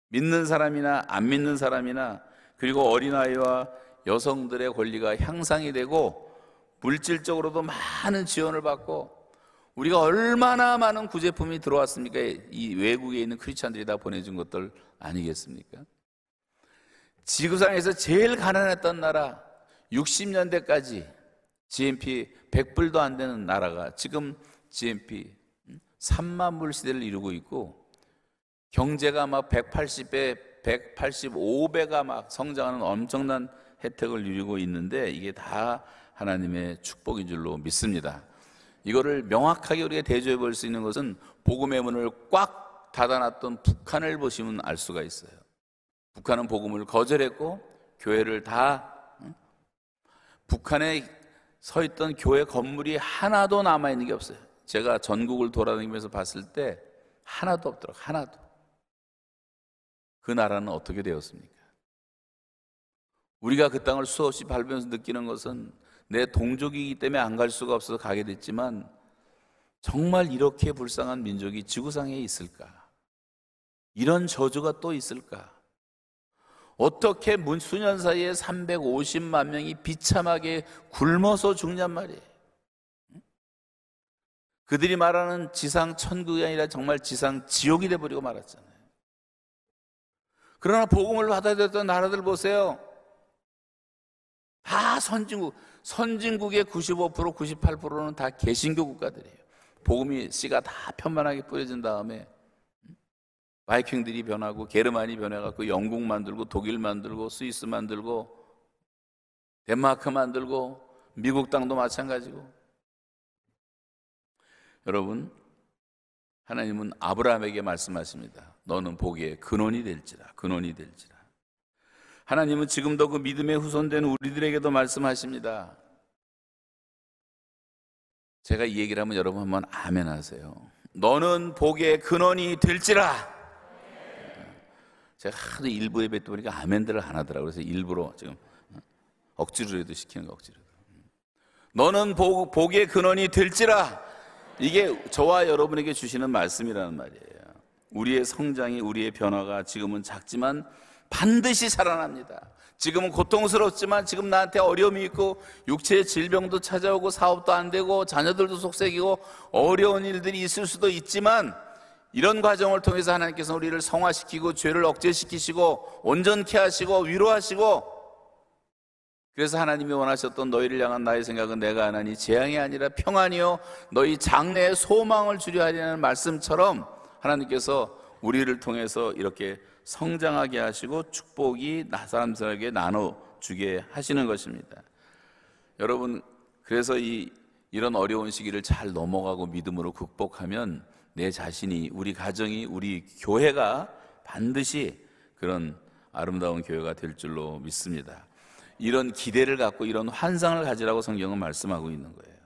믿는 사람이나 안 믿는 사람이나 그리고 어린아이와 여성들의 권리가 향상이 되고 물질적으로도 많은 지원을 받고 우리가 얼마나 많은 구제품이 들어왔습니까? 이 외국에 있는 크리스찬들이 다 보내준 것들 아니겠습니까? 지구상에서 제일 가난했던 나라 60년대까지 GNP 100불도 안 되는 나라가 지금 GNP 3만 불 시대를 이루고 있고 경제가 막 180배, 185배가 막 성장하는 엄청난 혜택을 누리고 있는데 이게 다 하나님의 축복인 줄로 믿습니다. 이거를 명확하게 우리가 대조해 볼 수 있는 것은 복음의 문을 꽉 닫아놨던 북한을 보시면 알 수가 있어요. 북한은 복음을 거절했고 교회를 다 북한에 서 있던 교회 건물이 하나도 남아 있는 게 없어요. 제가 전국을 돌아다니면서 봤을 때 하나도 없더라고 하나도. 그 나라는 어떻게 되었습니까? 우리가 그 땅을 수없이 밟으면서 느끼는 것은 내 동족이기 때문에 안 갈 수가 없어서 가게 됐지만 정말 이렇게 불쌍한 민족이 지구상에 있을까? 이런 저주가 또 있을까? 어떻게 수년 사이에 350만 명이 비참하게 굶어서 죽냔 말이에요. 그들이 말하는 지상 천국이 아니라 정말 지상 지옥이 돼버리고 말았잖아요. 그러나 복음을 받아들였던 나라들 보세요. 다 선진국, 선진국의 95%, 98%는 다 개신교 국가들이에요. 복음이 씨가 다 편만하게 뿌려진 다음에 바이킹들이 변하고 게르만이 변해갖고 영국 만들고 독일 만들고 스위스 만들고 덴마크 만들고 미국 땅도 마찬가지고 여러분 하나님은 아브라함에게 말씀하십니다. 너는 복의 근원이 될지라 근원이 될지라 하나님은 지금도 그 믿음의 후손된 우리들에게도 말씀하십니다. 제가 이 얘기를 하면 여러분 한번 아멘 하세요. 너는 복의 근원이 될지라. 제가 하도 일부 예배 때 보니까 아멘들을 안 하더라고요. 그래서 일부러 지금 억지로라도 시키는 거 억지로. 너는 복, 복의 근원이 될지라. 이게 저와 여러분에게 주시는 말씀이라는 말이에요. 우리의 성장이, 우리의 변화가 지금은 작지만 반드시 살아납니다. 지금은 고통스럽지만 지금 나한테 어려움이 있고 육체의 질병도 찾아오고 사업도 안 되고 자녀들도 속색이고 어려운 일들이 있을 수도 있지만 이런 과정을 통해서 하나님께서 우리를 성화시키고 죄를 억제시키시고 온전케 하시고 위로하시고 그래서 하나님이 원하셨던 너희를 향한 나의 생각은 내가 하나니 재앙이 아니라 평안이요 너희 장래에 소망을 주려 하려는 말씀처럼 하나님께서 우리를 통해서 이렇게 성장하게 하시고 축복이 나 사람들에게 나눠 주게 하시는 것입니다. 여러분 그래서 이 이런 어려운 시기를 잘 넘어가고 믿음으로 극복하면 내 자신이 우리 가정이 우리 교회가 반드시 그런 아름다운 교회가 될 줄로 믿습니다. 이런 기대를 갖고 이런 환상을 가지라고 성경은 말씀하고 있는 거예요.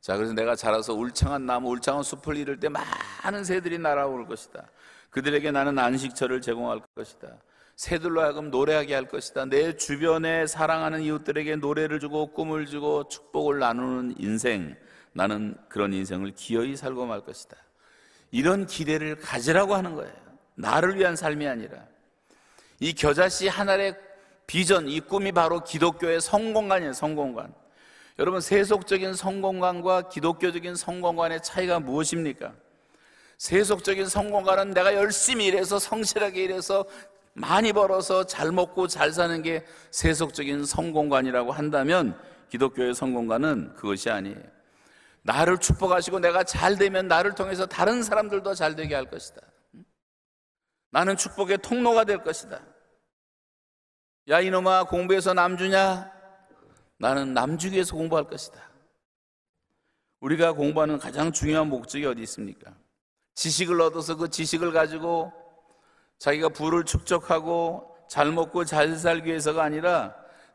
자, 그래서 내가 자라서 울창한 나무, 울창한 숲을 이룰 때 많은 새들이 날아올 것이다. 그들에게 나는 안식처를 제공할 것이다. 새들로 하여금 노래하게 할 것이다. 내 주변에 사랑하는 이웃들에게 노래를 주고 꿈을 주고 축복을 나누는 인생. 나는 그런 인생을 기어이 살고 말 것이다. 이런 기대를 가지라고 하는 거예요. 나를 위한 삶이 아니라. 이 겨자씨 하나의 비전, 이 꿈이 바로 기독교의 성공관이에요, 성공관. 여러분, 세속적인 성공관과 기독교적인 성공관의 차이가 무엇입니까? 세속적인 성공가는 내가 열심히 일해서 성실하게 일해서 많이 벌어서 잘 먹고 잘 사는 게 세속적인 성공관이라고 한다면 기독교의 성공관은 그것이 아니에요. 나를 축복하시고 내가 잘 되면 나를 통해서 다른 사람들도 잘 되게 할 것이다. 나는 축복의 통로가 될 것이다. 야, 이놈아, 공부해서 남주냐? 나는 남주기 위해서 공부할 것이다. 우리가 공부하는 가장 중요한 목적이 어디 있습니까? 지식을 얻어서 그 지식을 가지고 자기가 부를 축적하고 잘 먹고 잘 살기 위해서가 아니라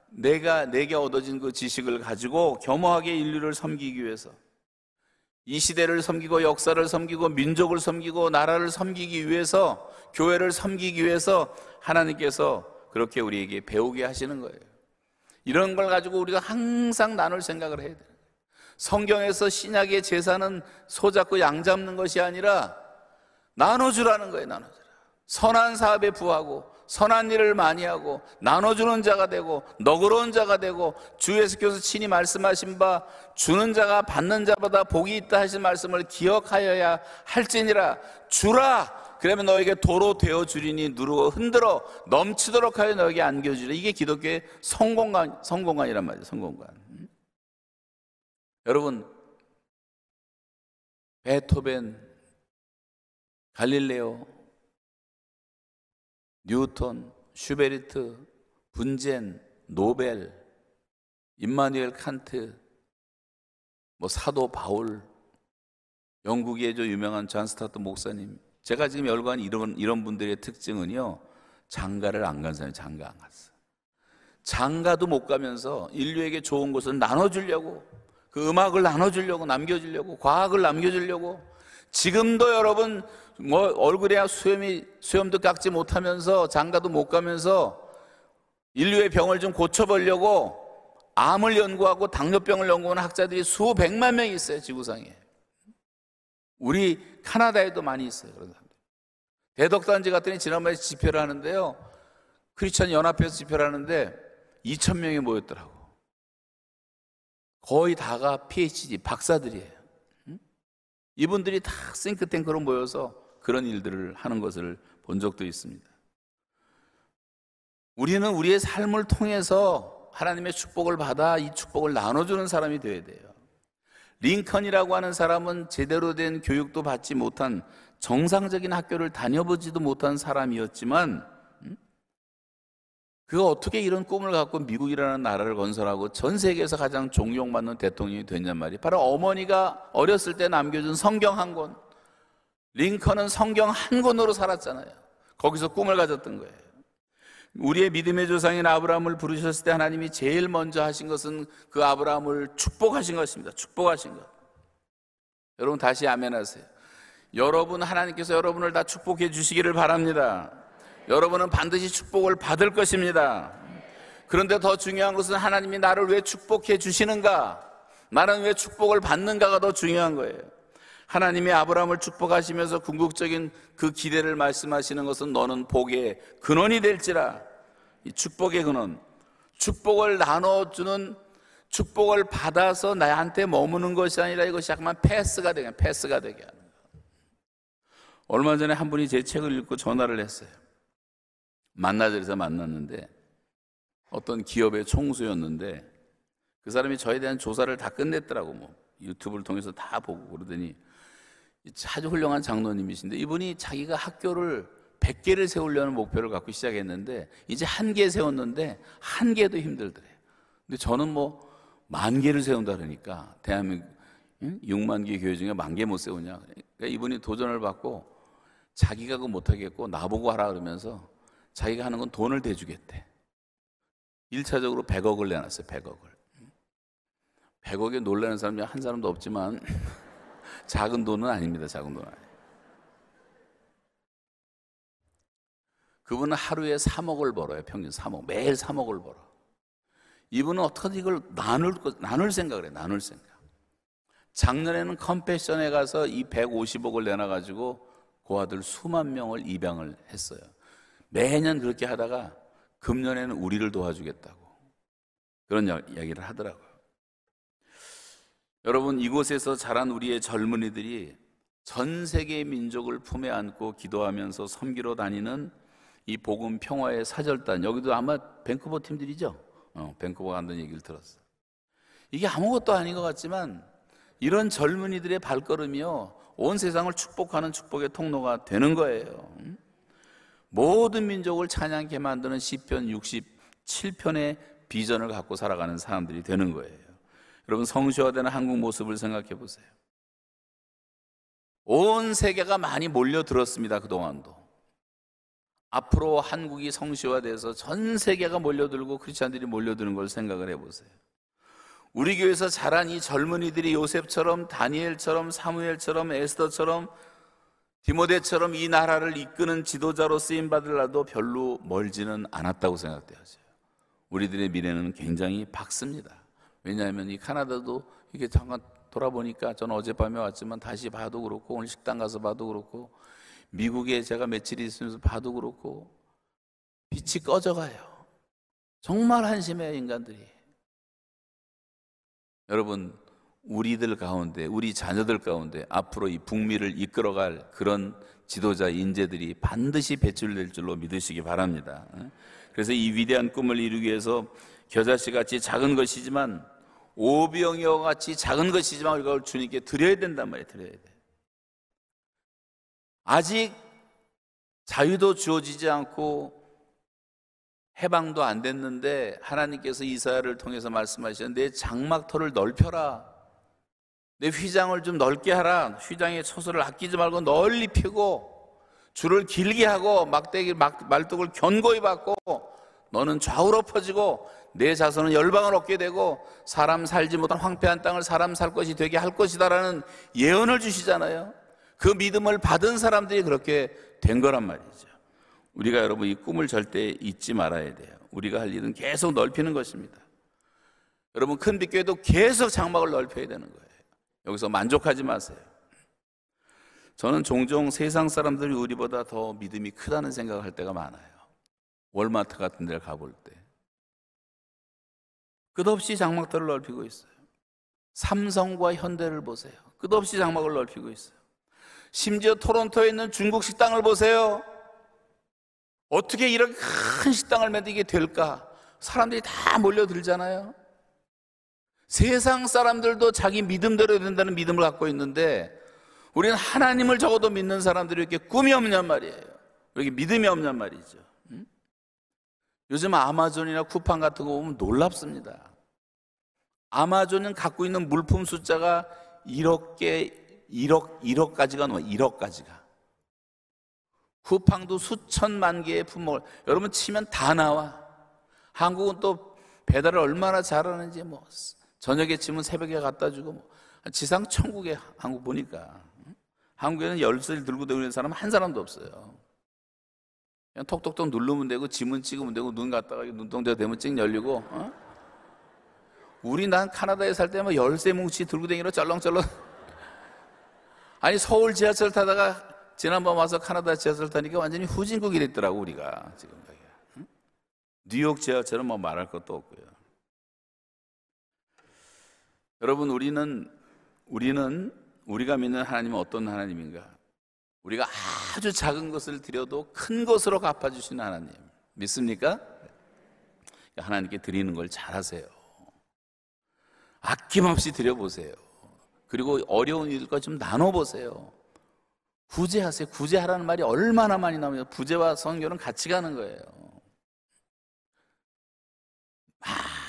내가 내게 얻어진 그 지식을 가지고 겸허하게 인류를 섬기기 위해서 이 시대를 섬기고 역사를 섬기고 민족을 섬기고 나라를 섬기기 위해서 교회를 섬기기 위해서 하나님께서 그렇게 우리에게 배우게 하시는 거예요. 이런 걸 가지고 우리가 항상 나눌 생각을 해야 돼요. 성경에서 신약의 제사는 소 잡고 양 잡는 것이 아니라 나눠주라는 거예요, 나눠주라. 선한 사업에 부하고, 선한 일을 많이 하고, 나눠주는 자가 되고, 너그러운 자가 되고, 주 예수께서 친히 말씀하신 바, 주는 자가 받는 자보다 복이 있다 하신 말씀을 기억하여야 할지니라, 주라! 그러면 너에게 도로 되어 주리니 누르고 흔들어 넘치도록 하여 너에게 안겨주리라. 이게 기독교의 성공관, 성공관이란 말이에요, 성공관. 여러분, 베토벤, 갈릴레오, 뉴턴, 슈베르트, 분젠, 노벨, 임마누엘 칸트, 뭐 사도 바울, 영국의 저 유명한 존 스타트 목사님. 제가 지금 열거한 이런, 이런 분들의 특징은요, 장가를 안 간 사람이 장가 안 갔어. 장가도 못 가면서 인류에게 좋은 것을 나눠 주려고 그 음악을 나눠주려고 남겨주려고 과학을 남겨주려고. 지금도 여러분 뭐 얼굴에 수염이 수염도 깎지 못하면서 장가도 못 가면서 인류의 병을 좀 고쳐보려고 암을 연구하고 당뇨병을 연구하는 학자들이 수백만 명 있어요 지구상에. 우리 카나다에도 많이 있어요 그런 사람들. 대덕단지 같더니 지난번에 집회를 하는데요. 크리스천 연합회에서 집회를 하는데 2천 명이 모였더라고 거의 다가 PhD 박사들이에요. 이분들이 다 싱크탱크로 모여서 그런 일들을 하는 것을 본 적도 있습니다. 우리는 우리의 삶을 통해서 하나님의 축복을 받아 이 축복을 나눠주는 사람이 되어야 돼요. 링컨이라고 하는 사람은 제대로 된 교육도 받지 못한 정상적인 학교를 다녀보지도 못한 사람이었지만 음? 그가 어떻게 이런 꿈을 갖고 미국이라는 나라를 건설하고 전 세계에서 가장 존경받는 대통령이 됐냔 말이 바로 어머니가 어렸을 때 남겨준 성경 한 권. 링컨은 성경 한 권으로 살았잖아요. 거기서 꿈을 가졌던 거예요. 우리의 믿음의 조상인 아브라함을 부르셨을 때 하나님이 제일 먼저 하신 것은 그 아브라함을 축복하신 것입니다. 축복하신 것. 여러분 다시 아멘하세요. 여러분 하나님께서 여러분을 다 축복해 주시기를 바랍니다. 여러분은 반드시 축복을 받을 것입니다. 그런데 더 중요한 것은 하나님이 나를 왜 축복해 주시는가? 나는 왜 축복을 받는가가 더 중요한 거예요. 하나님이 아브라함을 축복하시면서 궁극적인 그 기대를 말씀하시는 것은 너는 복의 근원이 될지라. 이 축복의 근원. 축복을 나눠주는 축복을 받아서 나한테 머무는 것이 아니라 이것이 약간 패스가 되게, 패스가 되게 하는 거. 얼마 전에 한 분이 제 책을 읽고 전화를 했어요. 만나자리에서 만났는데 어떤 기업의 총수였는데 그 사람이 저에 대한 조사를 다 끝냈더라고 뭐 유튜브를 통해서 다 보고 그러더니 아주 훌륭한 장로님이신데 이분이 자기가 학교를 100개를 세우려는 목표를 갖고 시작했는데 이제 한 개 세웠는데 한 개도 힘들더래요. 근데 저는 뭐 만 개를 세운다 그러니까 대한민국 6만 개 교회 중에 만 개 못 세우냐. 그러니까 이분이 도전을 받고 자기가 그거 못하겠고 나보고 하라 그러면서 자기가 하는 건 돈을 대주겠대. 1차적으로 100억을 내놨어요, 100억을. 100억에 놀라는 사람이 한 사람도 없지만 작은 돈은 아닙니다. 작은 돈은 아니에요. 그분은 하루에 3억을 벌어요. 평균 3억. 매일 3억을 벌어. 이분은 어떻게 이걸 나눌, 나눌 생각을 해. 나눌 생각. 작년에는 컴패션에 가서 이 150억을 내놔가지고 그 아들 수만 명을 입양을 했어요. 매년 그렇게 하다가 금년에는 우리를 도와주겠다고. 그런 이야기를 하더라고요. 여러분 이곳에서 자란 우리의 젊은이들이 전 세계 민족을 품에 안고 기도하면서 섬기러 다니는 이 복음 평화의 사절단 여기도 아마 밴쿠버 팀들이죠. 어, 밴쿠버 간다는 얘기를 들었어요. 이게 아무것도 아닌 것 같지만 이런 젊은이들의 발걸음이요 온 세상을 축복하는 축복의 통로가 되는 거예요. 모든 민족을 찬양케 만드는 시편 67편의 비전을 갖고 살아가는 사람들이 되는 거예요. 여러분 성시화되는 한국 모습을 생각해 보세요. 온 세계가 많이 몰려들었습니다. 그동안도. 앞으로 한국이 성시화돼서 전 세계가 몰려들고 크리스찬들이 몰려드는 걸 생각을 해 보세요. 우리 교회에서 자란 이 젊은이들이 요셉처럼 다니엘처럼 사무엘처럼 에스더처럼 디모데처럼 이 나라를 이끄는 지도자로 쓰임 받으라도 별로 멀지는 않았다고 생각되어져요. 우리들의 미래는 굉장히 밝습니다. 왜냐하면 이 카나다도 이게 잠깐 돌아보니까 저는 어젯밤에 왔지만 다시 봐도 그렇고 오늘 식당 가서 봐도 그렇고 미국에 제가 며칠 있으면서 봐도 그렇고 빛이 꺼져가요. 정말 한심해요 인간들이. 여러분 우리들 가운데 우리 자녀들 가운데 앞으로 이 북미를 이끌어갈 그런 지도자 인재들이 반드시 배출될 줄로 믿으시기 바랍니다. 그래서 이 위대한 꿈을 이루기 위해서 겨자씨 같이 작은 것이지만 오병이와 같이 작은 것이지만 이걸 주님께 드려야 된단 말이에요. 드려야 돼. 아직 자유도 주어지지 않고 해방도 안 됐는데 하나님께서 이사야를 통해서 말씀하셨는데 장막터를 넓혀라. 내 휘장을 좀 넓게 하라. 휘장의 초소를 아끼지 말고 널리 펴고 줄을 길게 하고 막대기 막, 말뚝을 견고히 받고 너는 좌우로 퍼지고 내 자손은 열방을 얻게 되고 사람 살지 못한 황폐한 땅을 사람 살 것이 되게 할 것이다라는 예언을 주시잖아요. 그 믿음을 받은 사람들이 그렇게 된 거란 말이죠. 우리가 여러분 이 꿈을 절대 잊지 말아야 돼요. 우리가 할 일은 계속 넓히는 것입니다. 여러분 큰 빛교회도 계속 장막을 넓혀야 되는 거예요. 여기서 만족하지 마세요. 저는 종종 세상 사람들이 우리보다 더 믿음이 크다는 생각을 할 때가 많아요. 월마트 같은 데를 가볼 때. 끝없이 장막터를 넓히고 있어요. 삼성과 현대를 보세요. 끝없이 장막을 넓히고 있어요. 심지어 토론토에 있는 중국 식당을 보세요. 어떻게 이렇게 큰 식당을 만들게 될까? 사람들이 다 몰려들잖아요. 세상 사람들도 자기 믿음대로 된다는 믿음을 갖고 있는데 우리는 하나님을 적어도 믿는 사람들이 이렇게 꿈이 없냔 말이에요. 이렇게 믿음이 없냔 말이죠. 응? 요즘 아마존이나 쿠팡 같은 거 보면 놀랍습니다. 아마존은 갖고 있는 물품 숫자가 1억 개, 1억, 1억까지가 넘어 1억까지가. 쿠팡도 수천만 개의 품목을 여러분 치면 다 나와. 한국은 또 배달을 얼마나 잘하는지 뭐 저녁에 치면 새벽에 갖다 주고 뭐 지상 천국에 한국 보니까 한국에는 열쇠를 들고 다니는 사람 한 사람도 없어요. 그냥 톡톡톡 누르면 되고 지문 찍으면 되고 눈 갖다가 눈동자 대면 찍 열리고 어? 우리 난 카나다에 살때뭐 열쇠 뭉치 들고 다니러 쩔렁쩔렁 아니 서울 지하철 타다가 지난번 와서 카나다 지하철 타니까 완전히 후진국이 됐더라고 우리가 지금 응? 뉴욕 지하철은 뭐 말할 것도 없고요. 여러분 우리는 우리는 우리가 믿는 하나님은 어떤 하나님인가? 우리가 아주 작은 것을 드려도 큰 것으로 갚아주시는 하나님 믿습니까? 하나님께 드리는 걸 잘하세요. 아낌없이 드려보세요. 그리고 어려운 일과 좀 나눠보세요. 구제하세요. 구제하라는 말이 얼마나 많이 나오면 부제와 성결은 같이 가는 거예요.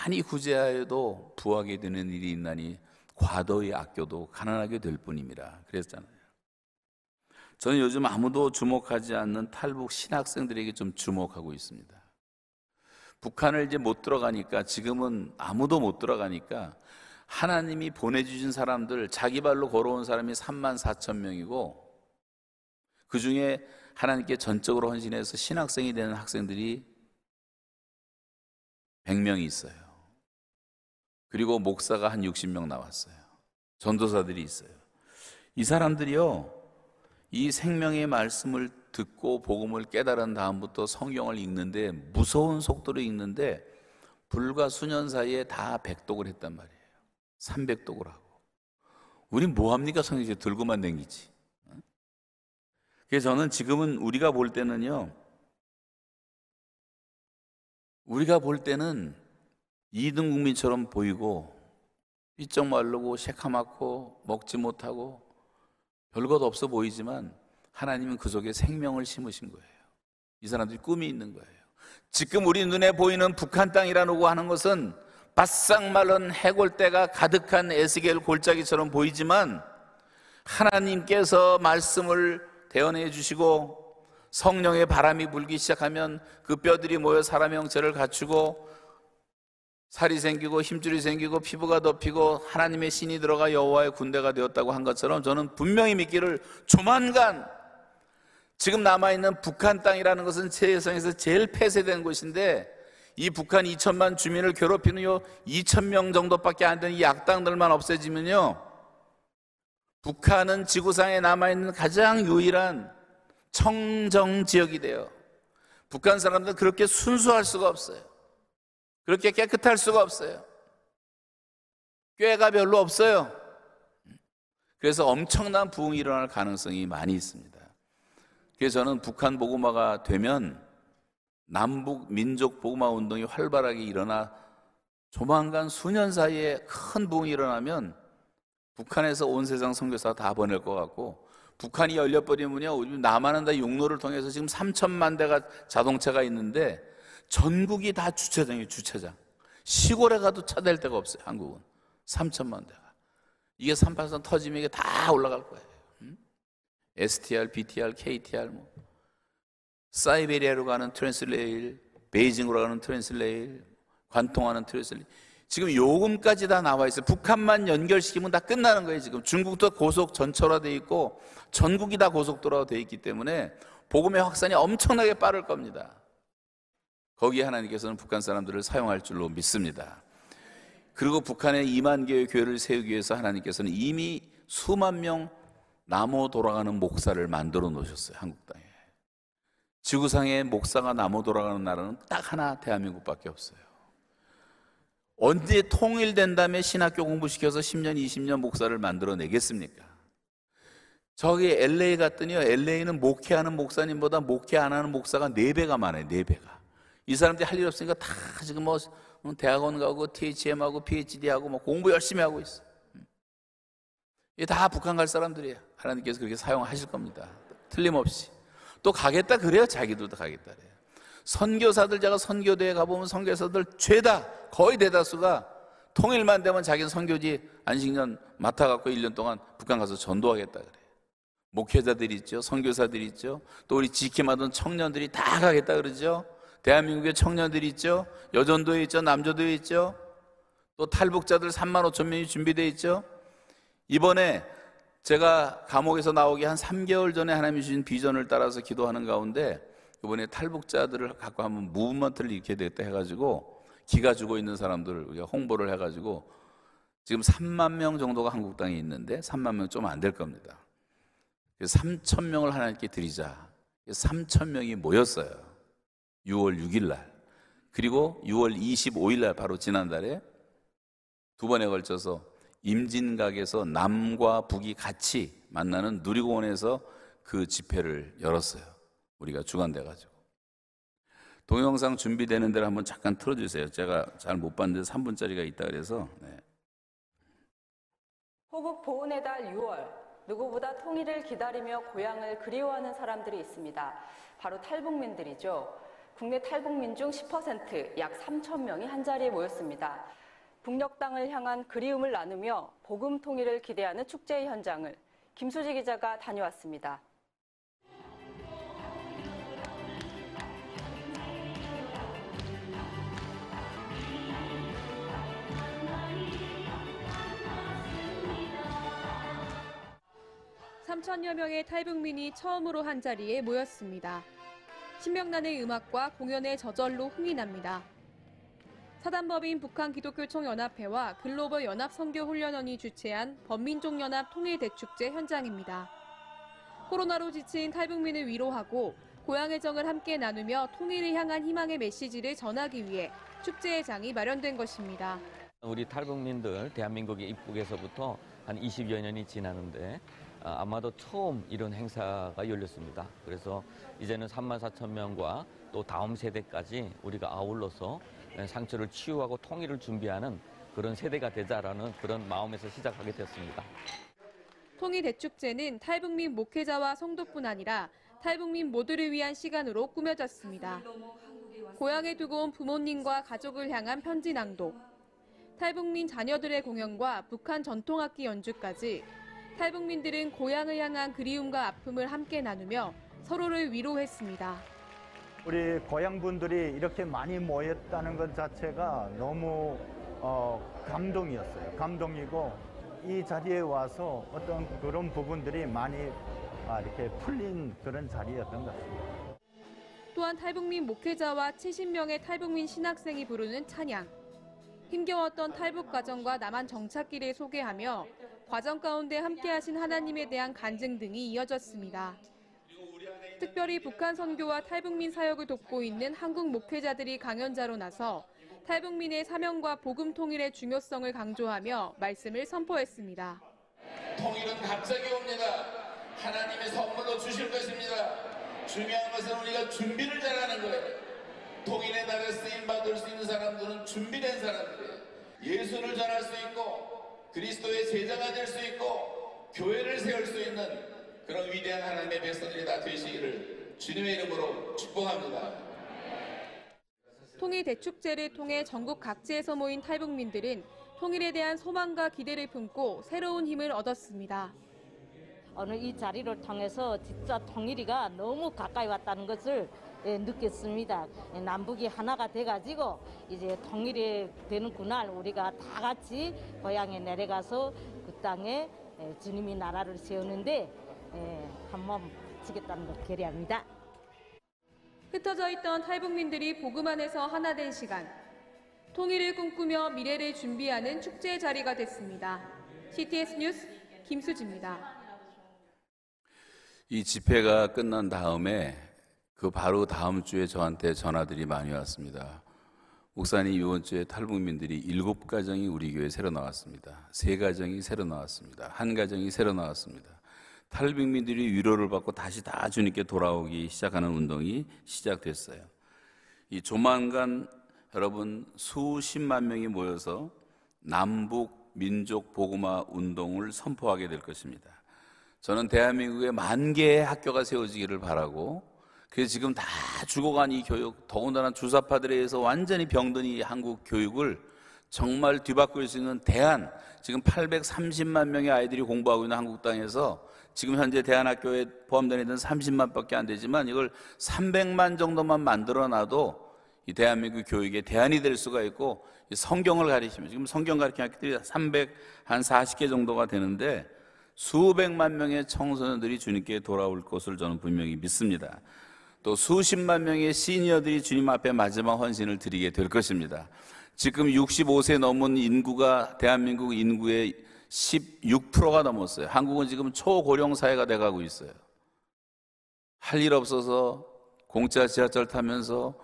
많이 구제하여도 부하게 되는 일이 있나니 과도히 아껴도 가난하게 될 뿐입니다. 그랬잖아요. 저는 요즘 아무도 주목하지 않는 탈북 신학생들에게 좀 주목하고 있습니다. 북한을 이제 못 들어가니까 지금은 아무도 못 들어가니까 하나님이 보내주신 사람들 자기 발로 걸어온 사람이 3만 4천 명이고 그 중에 하나님께 전적으로 헌신해서 신학생이 되는 학생들이 100명이 있어요. 그리고 목사가 한 60명 나왔어요. 전도사들이 있어요. 이 사람들이요, 이 생명의 말씀을 듣고 복음을 깨달은 다음부터 성경을 읽는데 무서운 속도로 읽는데 불과 수년 사이에 다 백독을 했단 말이에요. 300독을 하고. 우린 뭐합니까? 성경 들고만 댕기지. 그래서 저는 지금은 우리가 볼 때는요, 우리가 볼 때는 이등 국민처럼 보이고, 삐쩍 마르고, 새카맣고, 먹지 못하고, 별것 없어 보이지만, 하나님은 그 속에 생명을 심으신 거예요. 이 사람들이 꿈이 있는 거예요. 지금 우리 눈에 보이는 북한 땅이라고 하는 것은 바싹 마른 해골대가 가득한 에스겔 골짜기처럼 보이지만 하나님께서 말씀을 대언해 주시고 성령의 바람이 불기 시작하면 그 뼈들이 모여 사람의 형체를 갖추고 살이 생기고 힘줄이 생기고 피부가 덮이고 하나님의 신이 들어가 여호와의 군대가 되었다고 한 것처럼 저는 분명히 믿기를 조만간 지금 남아있는 북한 땅이라는 것은 세상에서 제일 폐쇄된 곳인데 이 북한 2천만 주민을 괴롭히는 요 2천 명 정도밖에 안 되는 이 악당들만 없애지면요 북한은 지구상에 남아있는 가장 유일한 청정 지역이 돼요. 북한 사람들 그렇게 순수할 수가 없어요. 그렇게 깨끗할 수가 없어요. 꾀가 별로 없어요. 그래서 엄청난 부흥이 일어날 가능성이 많이 있습니다. 그래서 저는 북한 보고마가 되면 남북 민족 보고마 운동이 활발하게 일어나 조만간 수년 사이에 큰 부흥이 일어나면 북한에서 온 세상 선교사 다 보낼 것 같고 북한이 열려버리면요 남한은 다 육로를 통해서 지금 3천만 대가 자동차가 있는데 전국이 다 주차장이에요 주차장 시골에 가도 차 댈 데가 없어요 한국은 3천만 대가 이게 38선 터지면 이게 다 올라갈 거예요 음? STR, BTR, KTR 뭐 Siberia로 가는 trans rail 베이징으로 가는 trans rail 관통하는 trans rail 지금 요금까지 다 나와 있어요. 북한만 연결시키면 다 끝나는 거예요. 지금 중국도 고속 전철화 돼 있고 전국이 다 고속도로가 돼 있기 때문에 복음의 확산이 엄청나게 빠를 겁니다. 거기에 하나님께서는 북한 사람들을 사용할 줄로 믿습니다. 그리고 북한에 2만 개의 교회를 세우기 위해서 하나님께서는 이미 수만 명 남아 돌아가는 목사를 만들어 놓으셨어요. 한국 땅에. 지구상에 목사가 나무 돌아가는 나라는 딱 하나 대한민국밖에 없어요. 언제 통일된 다음에 신학교 공부시켜서 10년, 20년 목사를 만들어 내겠습니까? 저기 LA 갔더니요. LA는 목회하는 목사님보다 목회 안 하는 목사가 네배가 많아요. 네배가 이 사람들이 할 일 없으니까 다 지금 뭐 대학원 가고 THM하고 PhD하고 뭐 공부 열심히 하고 있어. 이게 다 북한 갈 사람들이에요. 하나님께서 그렇게 사용하실 겁니다. 틀림없이. 또 가겠다 그래요. 자기도 가겠다 그래요. 선교사들 제가 선교대에 가보면 선교사들 죄다 거의 대다수가 통일만 되면 자기는 선교지 안식년 맡아갖고 1년 동안 북한 가서 전도하겠다 그래요. 목회자들이 있죠. 선교사들이 있죠. 또 우리 지킴하던 청년들이 다 가겠다 그러죠. 대한민국의 청년들이 있죠. 여전도에 있죠. 남조도에 있죠. 또 탈북자들 3만 5천 명이 준비되어 있죠. 이번에 제가 감옥에서 나오기 한 3개월 전에 하나님이 주신 비전을 따라서 기도하는 가운데 이번에 탈북자들을 갖고 한번 무브먼트를 일으켜야 되겠다 해가지고 기가 죽어 있는 사람들을 우리가 홍보를 해가지고 지금 3만 명 정도가 한국 땅에 있는데 3만 명 좀 안 될 겁니다. 3천 명을 하나님께 드리자. 3천 명이 모였어요. 6월 6일 날. 그리고 6월 25일 날 바로 지난달에 두 번에 걸쳐서 임진각에서 남과 북이 같이 만나는 누리공원에서 그 집회를 열었어요. 우리가 주관돼 가지고. 동영상 준비되는 대로 한번 잠깐 틀어 주세요. 제가 잘 못 봤는데 3분짜리가 있다 그래서 네. 호국 보훈의 달 6월 누구보다 통일을 기다리며 고향을 그리워하는 사람들이 있습니다. 바로 탈북민들이죠. 국내 탈북민 중 10%, 약 3천 명이 한자리에 모였습니다. 북녘 땅을 향한 그리움을 나누며 복음 통일을 기대하는 축제 현장을 김수지 기자가 다녀왔습니다. 삼천여 명의 탈북민이 처음으로 한 자리에 모였습니다. 신명란의 음악과 공연에 저절로 흥이 납니다. 사단법인 북한 기독교총연합회와 글로벌 연합선교훈련원이 주최한 범민족연합 통일대축제 현장입니다. 코로나로 지친 탈북민을 위로하고 고향의 정을 함께 나누며 통일을 향한 희망의 메시지를 전하기 위해 축제의 장이 마련된 것입니다. 우리 탈북민들 대한민국에 입국에서부터 한 20여 년이 지나는데 아, 아마도 처음 이런 행사가 열렸습니다. 그래서 이제는 3만 4천 명과 또 다음 세대까지 우리가 아울러서 상처를 치유하고 통일을 준비하는 그런 세대가 되자라는 그런 마음에서 시작하게 되었습니다. 통일대축제는 탈북민 목회자와 성도뿐 아니라 탈북민 모두를 위한 시간으로 꾸며졌습니다. 고향에 두고 온 부모님과 가족을 향한 편지 낭독, 탈북민 자녀들의 공연과 북한 전통악기 연주까지 탈북민들은 고향을 향한 그리움과 아픔을 함께 나누며 서로를 위로했습니다. 우리 고향 분들이 이렇게 많이 모였다는 것 자체가 너무 어, 감동이었어요. 감동이고 이 자리에 와서 어떤 그런 부분들이 많이 아, 이렇게 풀린 그런 자리였던 것 같습니다. 또한 탈북민 목회자와 70명의 탈북민 신학생이 부르는 찬양. 힘겨웠던 탈북 과정과 남한 정착기를 소개하며 과정 가운데 함께하신 하나님에 대한 간증 등이 이어졌습니다. 특별히 북한 선교와 탈북민 사역을 돕고 있는 한국 목회자들이 강연자로 나서 탈북민의 사명과 복음 통일의 중요성을 강조하며 말씀을 선포했습니다. 통일은 갑자기 옵니다. 하나님의 선물로 주실 것입니다. 중요한 것은 우리가 준비를 잘하는 거예요. 통일의 날에 쓰임 받을 수 있는 사람들은 준비된 사람들이에요. 예수를 전할 수 있고 그리스도의 제자가 될 수 있고 교회를 세울 수 있는 그런 위대한 하나님의 백성들이 다 되시기를 주님의 이름으로 축복합니다. 통일 대축제를 통해 전국 각지에서 모인 탈북민들은 통일에 대한 소망과 기대를 품고 새로운 힘을 얻었습니다. 오늘 이 자리를 통해서 진짜 통일이가 너무 가까이 왔다는 것을 예, 느꼈습니다. 예, 남북이 하나가 돼가지고 이제 통일이 되는 그날 우리가 다 같이 고향에 내려가서 그 땅에 예, 주님이 나라를 세우는데 예, 한몸 치겠다는 걸 결의합니다. 흩어져 있던 탈북민들이 복음 안에서 하나 된 시간. 통일을 꿈꾸며 미래를 준비하는 축제의 자리가 됐습니다. CTS 뉴스 김수지입니다. 이 집회가 끝난 다음에 그 바로 다음 주에 저한테 전화들이 많이 왔습니다. 목사님 이번 주에 탈북민들이 일곱 가정이 우리 교회 새로 나왔습니다. 세 가정이 새로 나왔습니다. 한 가정이 새로 나왔습니다. 탈북민들이 위로를 받고 다시 다 주님께 돌아오기 시작하는 운동이 시작됐어요. 이 조만간 여러분 수십만 명이 모여서 남북 민족 복음화 운동을 선포하게 될 것입니다. 저는 대한민국에 만 개의 학교가 세워지기를 바라고 그래서 지금 다 죽어간 이 교육 더군다나 주사파들에 의해서 완전히 병든 이 한국 교육을 정말 뒤바꿀 수 있는 대안 지금 830만 명의 아이들이 공부하고 있는 한국 땅에서 지금 현재 대한학교에 포함되어 있는 30만 밖에 안 되지만 이걸 300만 정도만 만들어 놔도 이 대한민국 교육의 대안이 될 수가 있고 이 성경을 가르치면 지금 성경 가르치는 학교들이 300, 한 40개 정도가 되는데 수백만 명의 청소년들이 주님께 돌아올 것을 저는 분명히 믿습니다. 또 수십만 명의 시니어들이 주님 앞에 마지막 헌신을 드리게 될 것입니다. 지금 65세 넘은 인구가 대한민국 인구의 16%가 넘었어요. 한국은 지금 초고령 사회가 돼가고 있어요. 할 일 없어서 공짜 지하철 타면서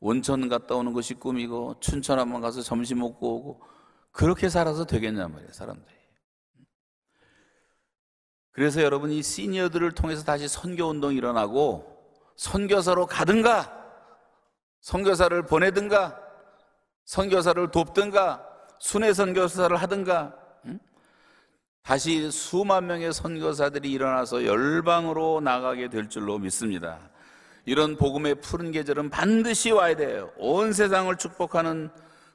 온천 갔다 오는 것이 꿈이고 춘천 한번 가서 점심 먹고 오고 그렇게 살아서 되겠냐 말이에요, 사람들이. 그래서 여러분 이 시니어들을 통해서 다시 선교 운동이 일어나고 선교사로 가든가 선교사를 보내든가 선교사를 돕든가 순회 선교사를 하든가 응? 다시 수만 명의 선교사들이 일어나서 열방으로 나가게 될 줄로 믿습니다. 이런 복음의 푸른 계절은 반드시 와야 돼요. 온 세상을 축복하는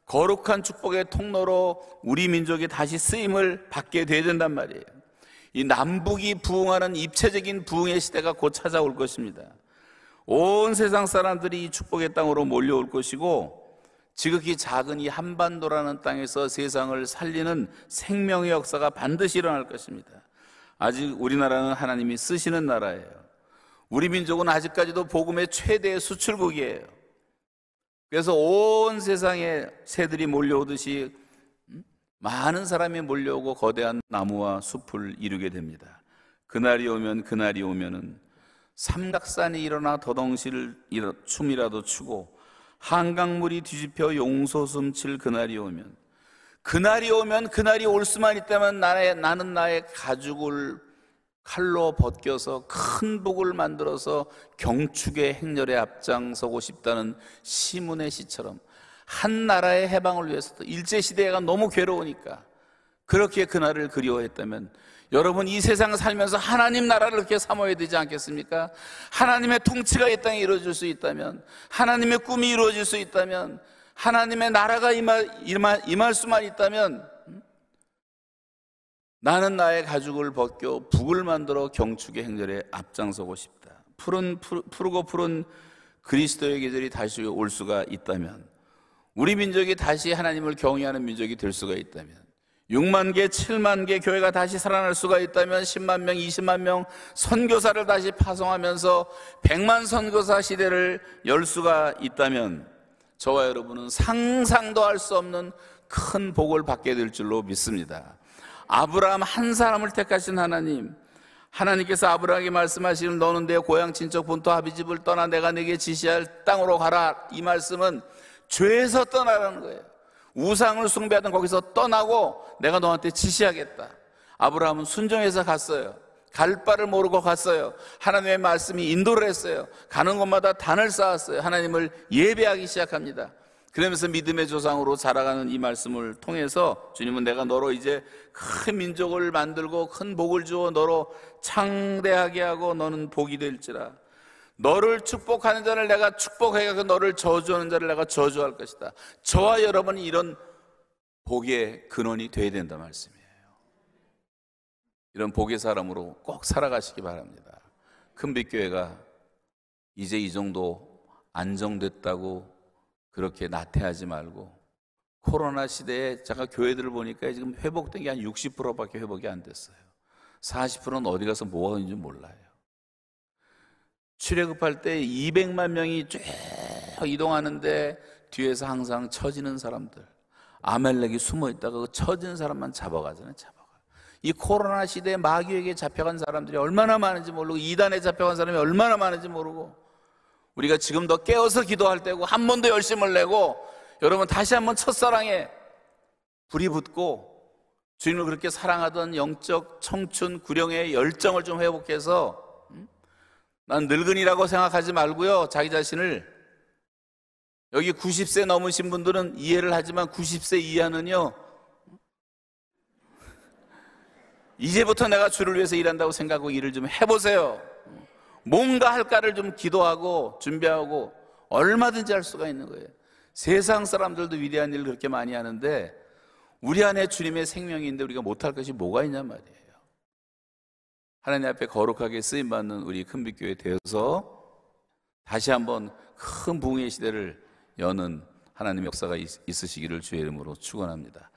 거룩한 축복의 통로로 우리 민족이 다시 쓰임을 받게 돼야 된단 말이에요. 이 남북이 부흥하는 입체적인 부흥의 시대가 곧 찾아올 것입니다. 온 세상 사람들이 이 축복의 땅으로 몰려올 것이고 지극히 작은 이 한반도라는 땅에서 세상을 살리는 생명의 역사가 반드시 일어날 것입니다. 아직 우리나라는 하나님이 쓰시는 나라예요. 우리 민족은 아직까지도 복음의 최대 수출국이에요. 그래서 온 세상에 새들이 몰려오듯이 많은 사람이 몰려오고 거대한 나무와 숲을 이루게 됩니다. 그날이 오면 그날이 오면은 삼각산이 일어나 더덩실 춤이라도 추고 한강물이 뒤집혀 용소숨 칠 그날이 오면 그날이 오면 그날이 올 수만 있다면 나의, 나는 나의 가죽을 칼로 벗겨서 큰 복을 만들어서 경축의 행렬에 앞장서고 싶다는 시문의 시처럼 한 나라의 해방을 위해서도 일제시대가 너무 괴로우니까 그렇게 그날을 그리워했다면 여러분 이 세상 살면서 하나님 나라를 그렇게 삼아야 되지 않겠습니까? 하나님의 통치가 이 땅에 이루어질 수 있다면 하나님의 꿈이 이루어질 수 있다면 하나님의 나라가 임할, 임할, 임할 수만 있다면 나는 나의 가죽을 벗겨 북을 만들어 경축의 행렬에 앞장서고 싶다. 푸른 푸르고 푸른 그리스도의 계절이 다시 올 수가 있다면 우리 민족이 다시 하나님을 경외하는 민족이 될 수가 있다면 6만 개, 7만 개 교회가 다시 살아날 수가 있다면 10만 명, 20만 명 선교사를 다시 파송하면서 100만 선교사 시대를 열 수가 있다면 저와 여러분은 상상도 할 수 없는 큰 복을 받게 될 줄로 믿습니다. 아브라함 한 사람을 택하신 하나님, 하나님께서 아브라함에게 말씀하시는 너는 내 고향 친척 본토 아비집을 떠나 내가 내게 지시할 땅으로 가라. 이 말씀은 죄에서 떠나라는 거예요. 우상을 숭배하던 거기서 떠나고 내가 너한테 지시하겠다. 아브라함은 순종해서 갔어요. 갈 바를 모르고 갔어요. 하나님의 말씀이 인도를 했어요. 가는 곳마다 단을 쌓았어요. 하나님을 예배하기 시작합니다. 그러면서 믿음의 조상으로 자라가는 이 말씀을 통해서 주님은 내가 너로 이제 큰 민족을 만들고 큰 복을 주어 너로 창대하게 하고 너는 복이 될지라. 너를 축복하는 자를 내가 축복해서 너를 저주하는 자를 내가 저주할 것이다. 저와 여러분이 이런 복의 근원이 되어야 된다 말씀이에요. 이런 복의 사람으로 꼭 살아가시기 바랍니다. 큰빛교회가 이제 이 정도 안정됐다고 그렇게 나태하지 말고 코로나 시대에 제가 교회들을 보니까 지금 회복된 게 한 60%밖에 회복이 안 됐어요. 40%는 어디 가서 뭐 하는지 몰라요. 출애굽할 때 200만 명이 쭉 이동하는데 뒤에서 항상 처지는 사람들 아멜렉이 숨어 있다가 그 처지는 사람만 잡아가잖아요 잡아가 이 코로나 시대에 마귀에게 잡혀간 사람들이 얼마나 많은지 모르고 이단에 잡혀간 사람이 얼마나 많은지 모르고 우리가 지금 더 깨어서 기도할 때고 한 번 더 열심을 내고 여러분 다시 한번 첫사랑에 불이 붙고 주님을 그렇게 사랑하던 영적 청춘 구령의 열정을 좀 회복해서 음? 난 늙은이라고 생각하지 말고요. 자기 자신을 여기 90세 넘으신 분들은 이해를 하지만 90세 이하는요. 이제부터 내가 주를 위해서 일한다고 생각하고 일을 좀 해보세요. 뭔가 할까를 좀 기도하고 준비하고 얼마든지 할 수가 있는 거예요. 세상 사람들도 위대한 일을 그렇게 많이 하는데 우리 안에 주님의 생명이 있는데 우리가 못할 것이 뭐가 있냔 말이에요. 하나님 앞에 거룩하게 쓰임 받는 우리 큰빛교회 되어서 다시 한번 큰 부흥의 시대를 여는 하나님의 역사가 있- 있으시기를 주의 이름으로 축원합니다.